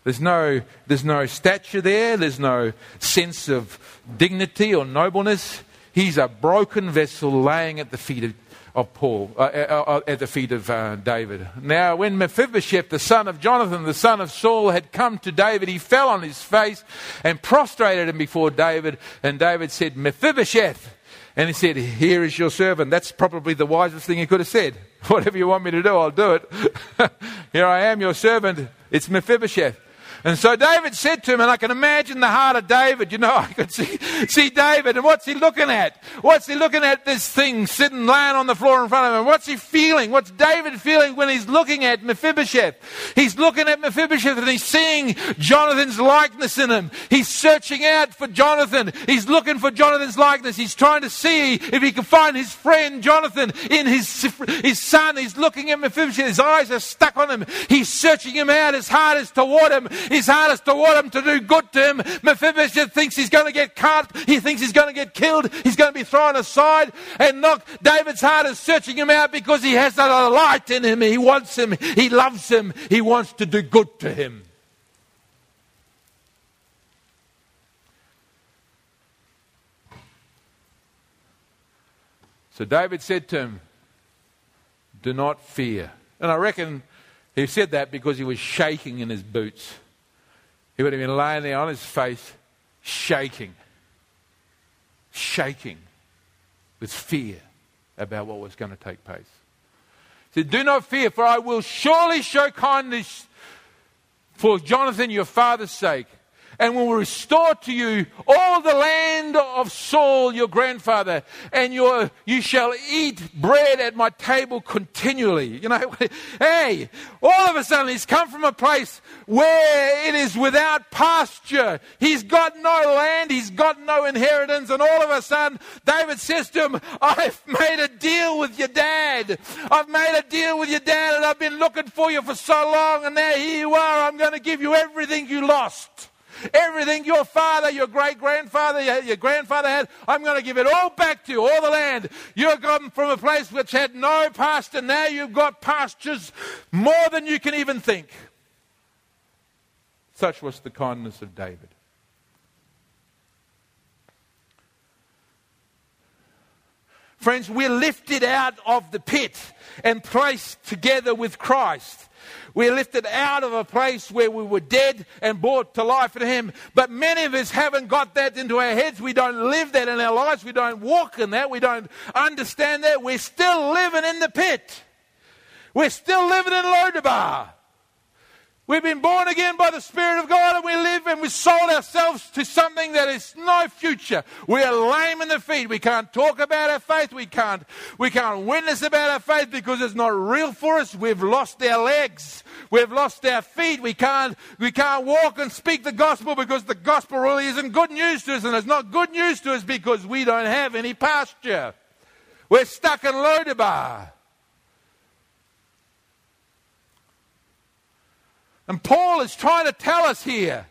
There's no, there's no stature there. There's no sense of dignity or nobleness. He's a broken vessel laying at the feet of, of Paul, uh, uh, uh, at the feet of uh, David. Now, when Mephibosheth, the son of Jonathan, the son of Saul, had come to David, he fell on his face and prostrated him before David. And David said, Mephibosheth. And he said, Here is your servant. That's probably the wisest thing he could have said. Whatever you want me to do, I'll do it. Here I am, your servant. It's Mephibosheth. And so David said to him, and I can imagine the heart of David. You know, I could see, see David, and what's he looking at? What's he looking at this thing sitting, lying on the floor in front of him? What's he feeling? What's David feeling when he's looking at Mephibosheth? He's looking at Mephibosheth and he's seeing Jonathan's likeness in him. He's searching out for Jonathan. He's looking for Jonathan's likeness. He's trying to see if he can find his friend Jonathan in his, his son. He's looking at Mephibosheth. His eyes are stuck on him. He's searching him out. His heart is toward him his hardest to want him to do good to him. Mephibosheth thinks he's going to get cut. He thinks he's going to get killed. He's going to be thrown aside. And look, David's heart is searching him out because he has that light in him. He wants him. He loves him. He wants to do good to him. So David said to him, Do not fear. And I reckon he said that because he was shaking in his boots. He would have been laying there on his face, shaking, shaking with fear about what was going to take place. He said, Do not fear, for I will surely show kindness for Jonathan your father's sake, and will restore to you all the land of Saul your grandfather, and your, you shall eat bread at my table continually. You know, hey, all of a sudden he's come from a place where it is without pasture. He's got no land, he's got no inheritance, and all of a sudden David says to him, I've made a deal with your dad. I've made a deal with your dad, and I've been looking for you for so long, and now here you are. I'm going to give you everything you lost. Everything your father, your great grandfather, your, grandfather had, I'm going to give it all back to you, all the land. You've come from a place which had no pasture. Now you've got pastures more than you can even think. Such was the kindness of David. Friends, we're lifted out of the pit and placed together with Christ. We're lifted out of a place where we were dead and brought to life in Him. But many of us haven't got that into our heads. We don't live that in our lives. We don't walk in that. We don't understand that. We're still living in the pit. We're still living in Lodabar. We've been born again by the Spirit of God and we live and we sold ourselves to something that is no future. We are lame in the feet. We can't talk about our faith. We can't, we can't witness about our faith because it's not real for us. We've lost our legs. We've lost our feet. We can't, we can't walk and speak the gospel because the gospel really isn't good news to us and it's not good news to us because we don't have any pasture. We're stuck in Lodabar. And Paul is trying to tell us here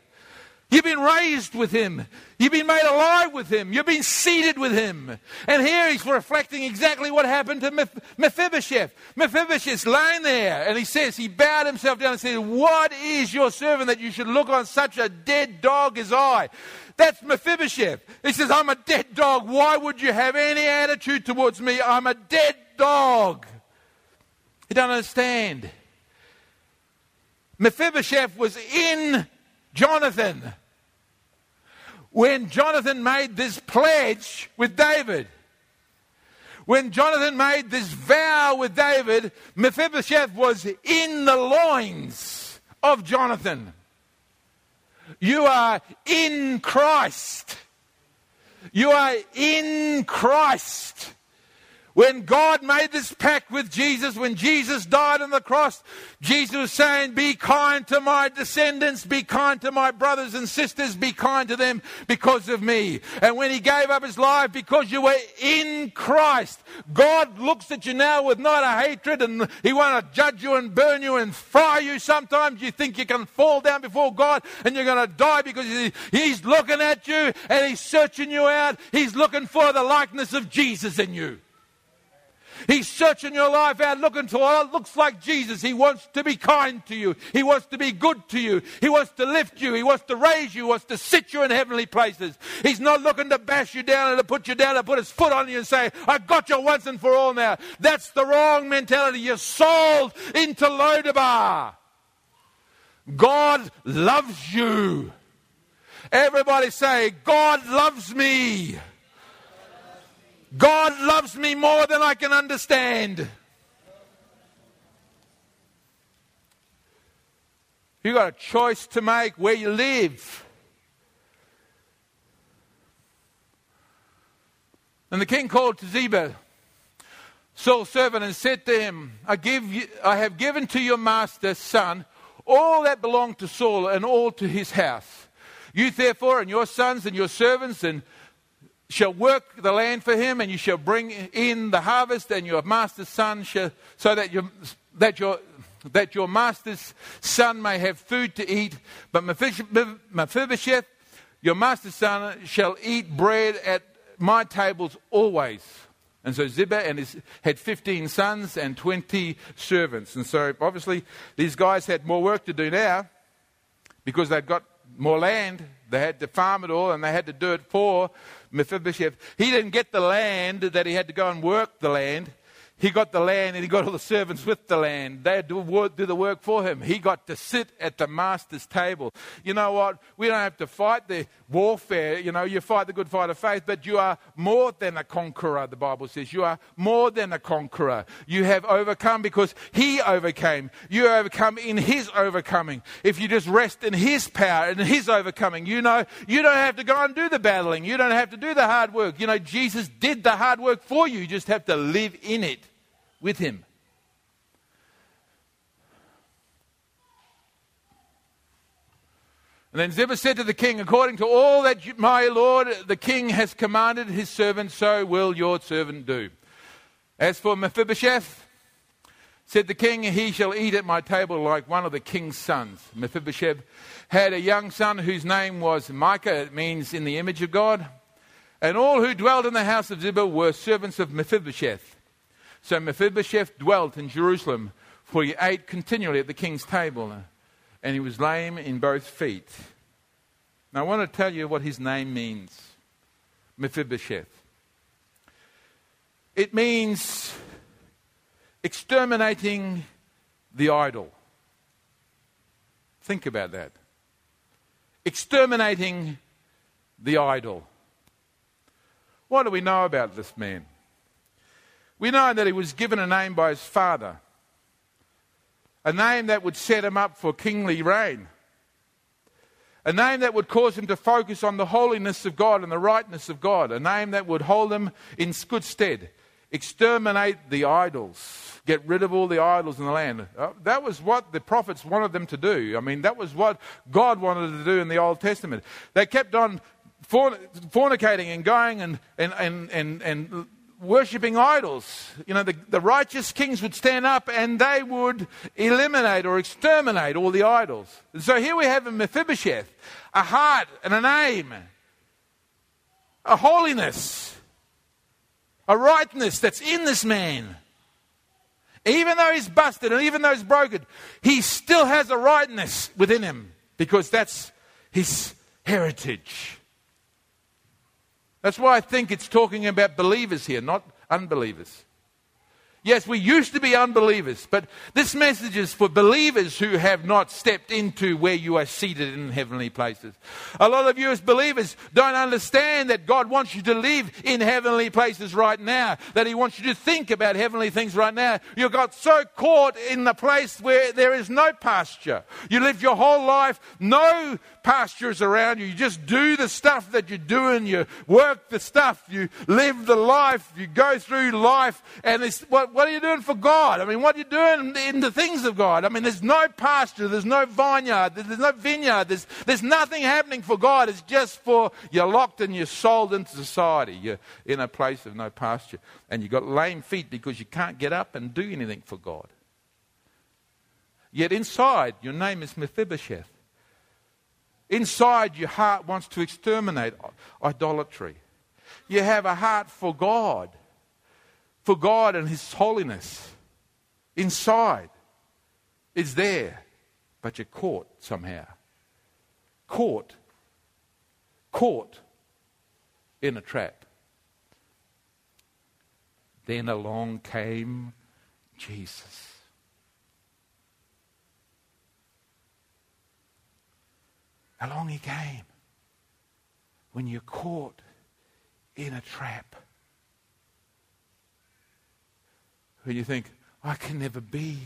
you've been raised with him, you've been made alive with him, you've been seated with him. And here he's reflecting exactly what happened to Mephibosheth. Mephibosheth's lying there, and he says, he bowed himself down and said, What is your servant that you should look on such a dead dog as I? That's Mephibosheth. He says, I'm a dead dog. Why would you have any attitude towards me? I'm a dead dog. You don't understand. Mephibosheth was in Jonathan when Jonathan made this pledge with David. When Jonathan made this vow with David, Mephibosheth was in the loins of Jonathan. You are in Christ. You are in Christ. When God made this pact with Jesus, when Jesus died on the cross, Jesus was saying, Be kind to my descendants, be kind to my brothers and sisters, be kind to them because of me. And when he gave up his life because you were in Christ, God looks at you now with not a hatred and he want to judge you and burn you and fry you. Sometimes you think you can fall down before God and you're going to die because he's looking at you and he's searching you out. He's looking for the likeness of Jesus in you. He's searching your life out looking for what looks like Jesus. He wants to be kind to you. He wants to be good to you. He wants to lift you. He wants to raise you. He wants to sit you in heavenly places. He's not looking to bash you down and to put you down and put his foot on you and say, I got you once and for all now. That's the wrong mentality. You're sold into Lodabar. God loves you. Everybody say, God loves me. God loves me more than I can understand. You've got a choice to make where you live. And the king called to Ziba, Saul's servant, and said to him, I, give you, I have given to your master's son all that belonged to Saul and all to his house. You therefore and your sons and your servants and shall work the land for him, and you shall bring in the harvest, and your master's son shall, so that your, that your, that your master's son may have food to eat. But Mephibosheth, your master's son, shall eat bread at my tables always. And so Ziba and his, had 15 sons and 20 servants. And so obviously these guys had more work to do now because they'd got more land. They had to farm it all and they had to do it for Mephibosheth. He didn't get the land that he had to go and work the land. He got the land and he got all the servants with the land. They had to work, do the work for him. He got to sit at the master's table. You know what? We don't have to fight the warfare. You know, you fight the good fight of faith, but you are more than a conqueror, the Bible says. You are more than a conqueror. You have overcome because he overcame. You overcome in his overcoming. If you just rest in his power and his overcoming, you know, you don't have to go and do the battling. You don't have to do the hard work. You know, Jesus did the hard work for you. You just have to live in it with him. And then Ziba said to the king, According to all that my lord the king has commanded his servant, so will your servant do. As for Mephibosheth, said the king, he shall eat at my table like one of the king's sons. Mephibosheth had a young son whose name was Micah, it means in the image of God. And all who dwelt in the house of Ziba were servants of Mephibosheth. So Mephibosheth dwelt in Jerusalem, for he ate continually at the king's table, and he was lame in both feet. Now, I want to tell you what his name means Mephibosheth. It means exterminating the idol. Think about that. Exterminating the idol. What do we know about this man? We know that he was given a name by his father, a name that would set him up for kingly reign, a name that would cause him to focus on the holiness of God and the rightness of God, a name that would hold him in good stead, exterminate the idols, get rid of all the idols in the land. Uh, that was what the prophets wanted them to do. I mean, that was what God wanted to do in the Old Testament. They kept on fornicating and going and, and, and, and, and worshipping idols. You know, the, the righteous kings would stand up and they would eliminate or exterminate all the idols. And so here we have a Mephibosheth, a heart and a name, a holiness, a rightness that's in this man. Even though he's busted and even though he's broken, he still has a rightness within him because that's his heritage. That's why I think it's talking about believers here, not unbelievers. Yes, we used to be unbelievers, but this message is for believers who have not stepped into where you are seated in heavenly places. A lot of you as believers don't understand that God wants you to live in heavenly places right now, that He wants you to think about heavenly things right now. You got so caught in the place where there is no pasture. You live your whole life, no pastures around you. You just do the stuff that you're doing, you work the stuff, you live the life, you go through life, and it's what what are you doing for God? I mean, what are you doing in the things of God? I mean, there's no pasture, there's no vineyard, there's no vineyard, there's, there's nothing happening for God. It's just for you're locked and you're sold into society. You're in a place of no pasture. And you've got lame feet because you can't get up and do anything for God. Yet inside, your name is Mephibosheth. Inside, your heart wants to exterminate idolatry. You have a heart for God for God and His holiness inside. It's there, but you're caught somehow. Caught. Caught in a trap. Then along came Jesus. Along he came when you're caught in a trap. When you think, I can never be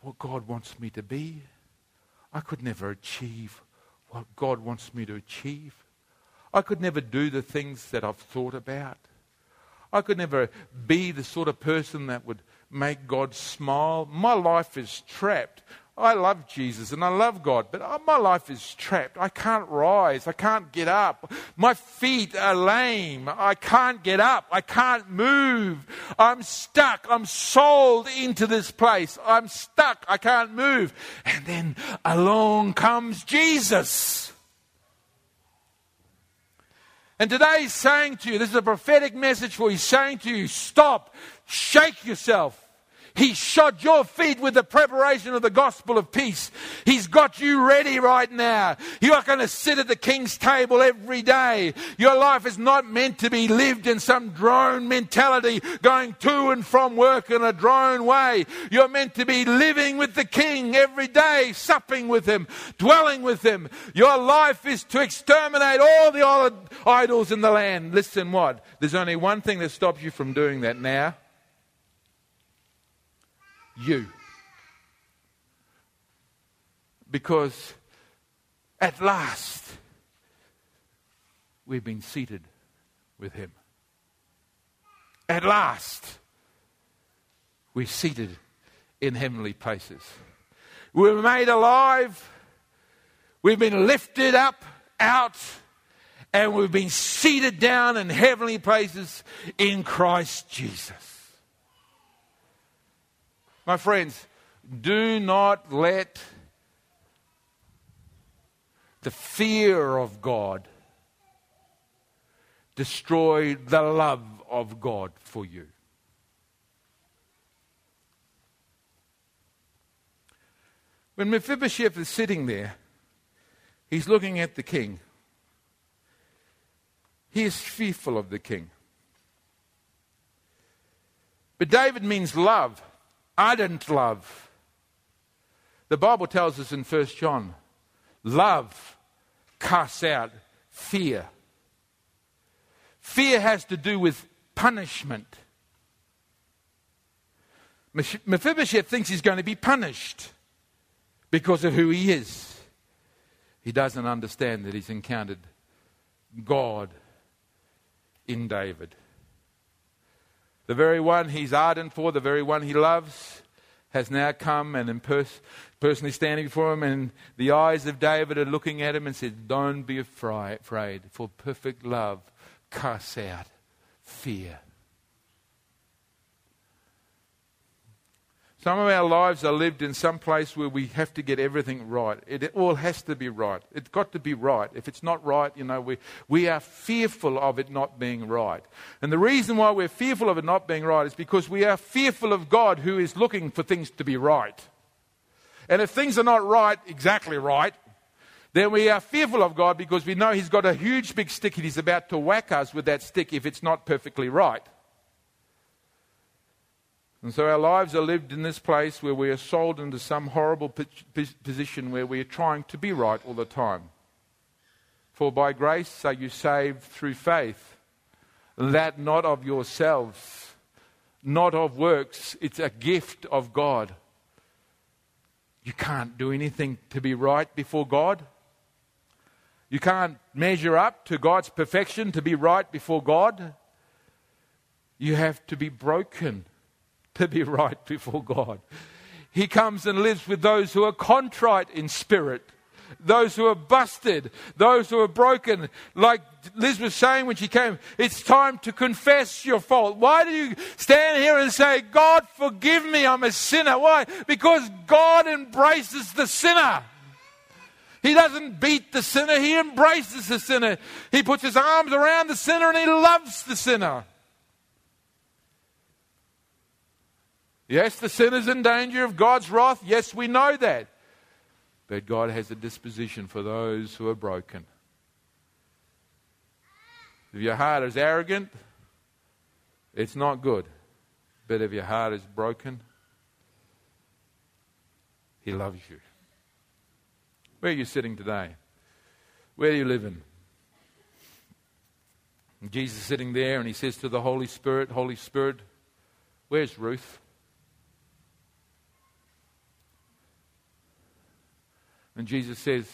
what God wants me to be. I could never achieve what God wants me to achieve. I could never do the things that I've thought about. I could never be the sort of person that would make God smile. My life is trapped I love Jesus and I love God, but uh, my life is trapped. I can't rise. I can't get up. My feet are lame. I can't get up. I can't move. I'm stuck. I'm sold into this place. I'm stuck. I can't move. And then along comes Jesus. And today he's saying to you, this is a prophetic message for you. He's saying to you, stop, shake yourself. He shod your feet with the preparation of the gospel of peace. He's got you ready right now. You are going to sit at the king's table every day. Your life is not meant to be lived in some drone mentality, going to and from work in a drone way. You're meant to be living with the king every day, supping with him, dwelling with him. Your life is to exterminate all the idols in the land. Listen, what? There's only one thing that stops you from doing that now you. Because at last we've been seated with Him. At last we're seated in heavenly places. We're made alive. We've been lifted up, out, and we've been seated down in heavenly places in Christ Jesus. My friends, do not let the fear of God destroy the love of God for you. When Mephibosheth is sitting there, he's looking at the king. He is fearful of the king. But David means love ardent love. The Bible tells us in 1 John love casts out fear. Fear has to do with punishment. Mephibosheth thinks he's going to be punished because of who he is. He doesn't understand that he's encountered God in David. The very one he's ardent for, the very one he loves, has now come and pers- personally standing before him, and the eyes of David are looking at him and says, Don't be afraid, for perfect love casts out fear. Some of our lives are lived in some place where we have to get everything right. It all has to be right. It's got to be right. If it's not right, you know, we, we are fearful of it not being right. And the reason why we're fearful of it not being right is because we are fearful of God who is looking for things to be right. And if things are not right, exactly right, then we are fearful of God because we know He's got a huge big stick and He's about to whack us with that stick if it's not perfectly right. And so our lives are lived in this place where we are sold into some horrible position where we are trying to be right all the time. For by grace are you saved through faith, that not of yourselves, not of works, it's a gift of God. You can't do anything to be right before God. You can't measure up to God's perfection to be right before God. You have to be broken to be right before God. He comes and lives with those who are contrite in spirit, those who are busted, those who are broken. Like Liz was saying when she came, it's time to confess your fault. Why do you stand here and say, God, forgive me, I'm a sinner? Why? Because God embraces the sinner. He doesn't beat the sinner, He embraces the sinner. He puts His arms around the sinner and He loves the sinner. Yes, the sinner's in danger of God's wrath. Yes, we know that. But God has a disposition for those who are broken. If your heart is arrogant, it's not good. But if your heart is broken, He loves you. Where are you sitting today? Where are you living? And Jesus is sitting there and he says to the Holy Spirit, Holy Spirit, where's Ruth? And Jesus says,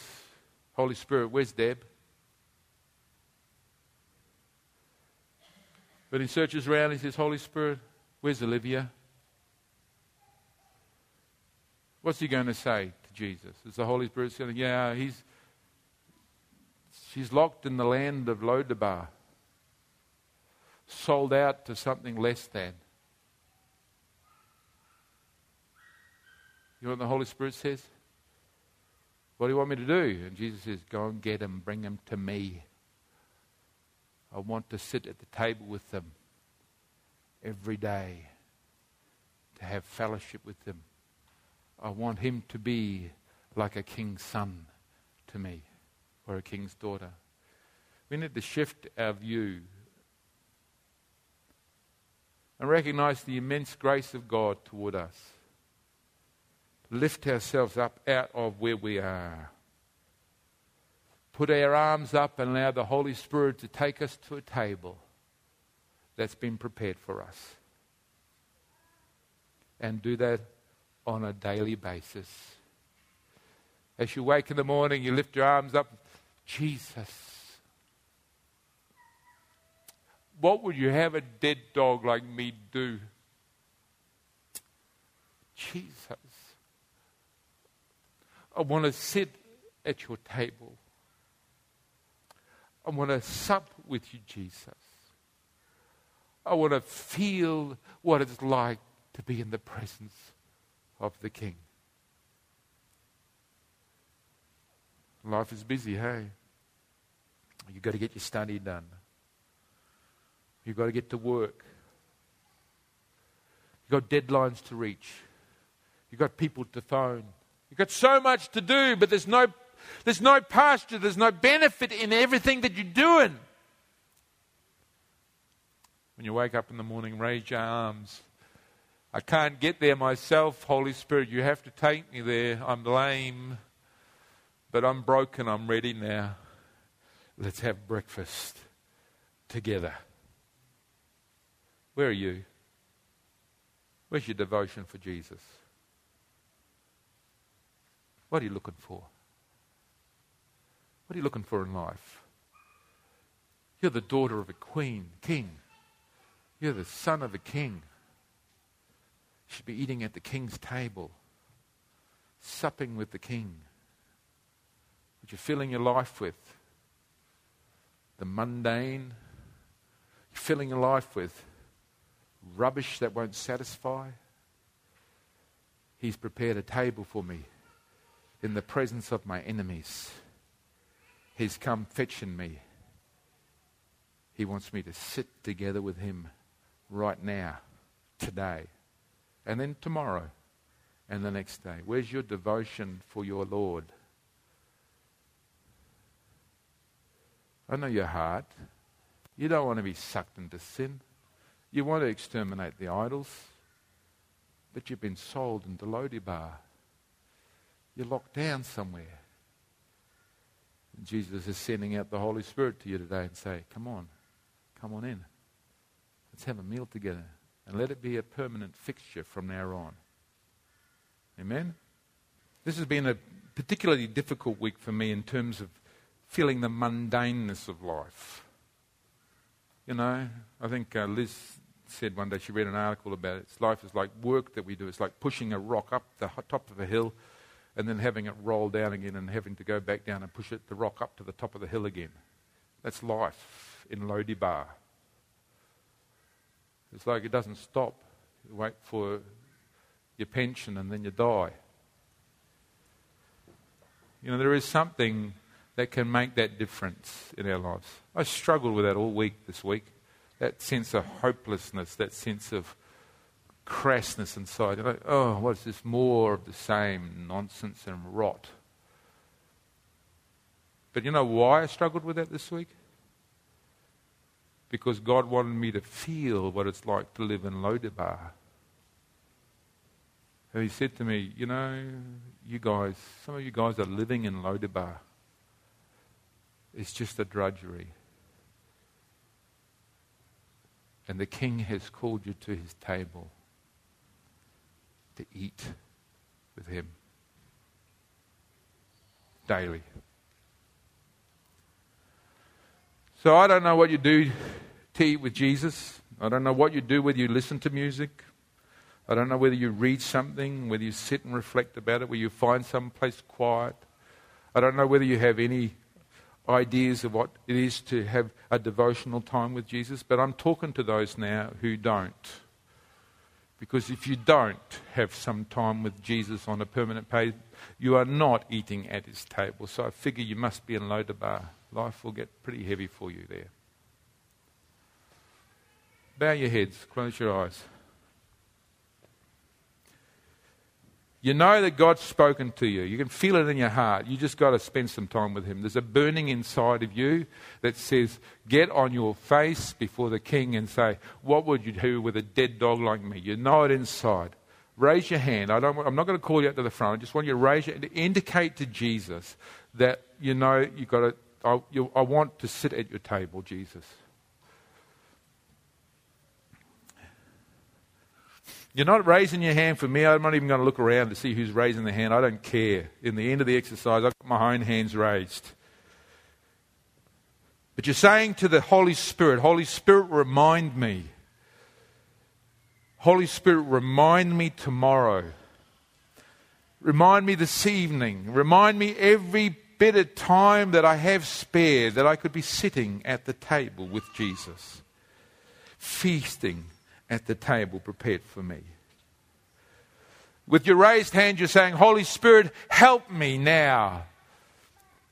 Holy Spirit, where's Deb? But he searches around, he says, Holy Spirit, where's Olivia? What's he going to say to Jesus? Is the Holy Spirit saying, Yeah, he's she's locked in the land of Lodabar, sold out to something less than. You know what the Holy Spirit says? What do you want me to do? And Jesus says, Go and get them, bring them to me. I want to sit at the table with them every day. to have fellowship with Him. I want Him to be like a king's son to me or a king's daughter. We need to shift our view and recognize the immense grace of God toward us. Lift ourselves up out of where we are. Put our arms up and allow the Holy Spirit to take us to a table that's been prepared for us. And do that on a daily basis. As you wake in the morning, you lift your arms up. Jesus. What would you have a dead dog like me do? Jesus. I want to sit at your table. I want to sup with you, Jesus. I want to feel what it's like to be in the presence of the King. Life is busy, hey? You've got to get your study done. You've got to get to work. You've got deadlines to reach. You've got people to phone. You've got so much to do, but there's no, there's no pasture, there's no benefit in everything that you're doing. When you wake up in the morning, raise your arms. I can't get there myself, Holy Spirit. You have to take me there. I'm lame, but I'm broken. I'm ready now. Let's have breakfast together. Where are you? Where's your devotion for Jesus? What are you looking for? What are you looking for in life? You're the daughter of a queen, king. You're the son of a king. You should be eating at the king's table, supping with the king. What you're filling your life with, the mundane, you're filling your life with rubbish that won't satisfy. He's prepared a table for me in the presence of my enemies. He's come fetching me. He wants me to sit together with him right now, today, and then tomorrow, and the next day. Where's your devotion for your Lord? I know your heart. You don't want to be sucked into sin. You want to exterminate the idols, but you've been sold into Lodebar. You're locked down somewhere. And Jesus is sending out the Holy Spirit to you today and say, Come on, come on in. Let's have a meal together and let it be a permanent fixture from now on. Amen? This has been a particularly difficult week for me in terms of feeling the mundaneness of life. You know, I think uh, Liz said one day, she read an article about it. It's life is like work that we do. It's like pushing a rock up the top of a hill and then having it roll down again and having to go back down and push it, the rock up to the top of the hill again. That's life in Lodebar. It's like it doesn't stop. You wait for your pension and then you die. You know, there is something that can make that difference in our lives. I struggled with that all week this week that sense of hopelessness, that sense of crassness inside. Like, oh, what's this more of the same nonsense and rot? But you know why I struggled with that this week? Because God wanted me to feel what it's like to live in Lodebar. And He said to me, You know, you guys, some of you guys are living in Lodebar. It's just a drudgery. And the king has called you to his table to eat with him daily. So I don't know what you do to eat with Jesus. I don't know what you do whether you listen to music. I don't know whether you read something, whether you sit and reflect about it, whether you find some place quiet. I don't know whether you have any ideas of what it is to have a devotional time with Jesus, but I'm talking to those now who don't. Because if you don't have some time with Jesus on a permanent basis, you are not eating at his table. So I figure you must be in Lodebar. Life will get pretty heavy for you there. Bow your heads, close your eyes. You know that God's spoken to you. You can feel it in your heart. You just got to spend some time with Him. There's a burning inside of you that says, Get on your face before the King and say, What would you do with a dead dog like me? You know it inside. Raise your hand. I don't, I'm not going to call you up to the front. I just want you to raise your hand to indicate to Jesus that you know you've got to. I, you, I want to sit at your table, Jesus. You're not raising your hand for me. I'm not even going to look around to see who's raising the hand. I don't care. In the end of the exercise, I've got my own hands raised. But you're saying to the Holy Spirit, Holy Spirit, remind me. Holy Spirit, remind me tomorrow. Remind me this evening. Remind me every bit of time that I have spared that I could be sitting at the table with Jesus, feasting at the table prepared for me. With your raised hand, you're saying, Holy Spirit, help me now.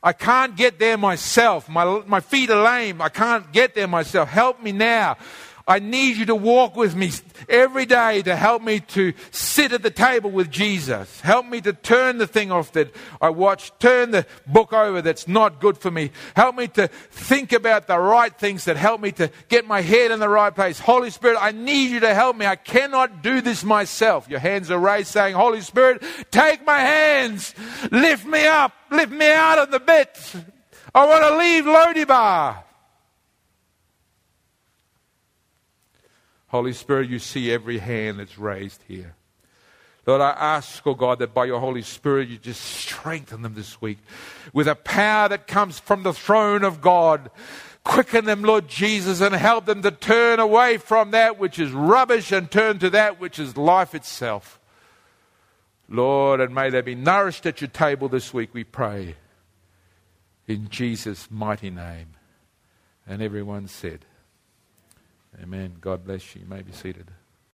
I can't get there myself. My, my feet are lame. I can't get there myself. Help me now. I need you to walk with me every day to help me to sit at the table with Jesus. Help me to turn the thing off that I watch, turn the book over that's not good for me. Help me to think about the right things that help me to get my head in the right place. Holy Spirit, I need you to help me. I cannot do this myself. Your hands are raised saying, Holy Spirit, take my hands, lift me up, lift me out of the bit. I want to leave Lodebar. Holy Spirit, you see every hand that's raised here. Lord, I ask, oh God, that by your Holy Spirit you just strengthen them this week with a power that comes from the throne of God. Quicken them, Lord Jesus, and help them to turn away from that which is rubbish and turn to that which is life itself. Lord, and may they be nourished at your table this week, we pray. In Jesus' mighty name. And everyone said, Amen. God bless you. You may be seated.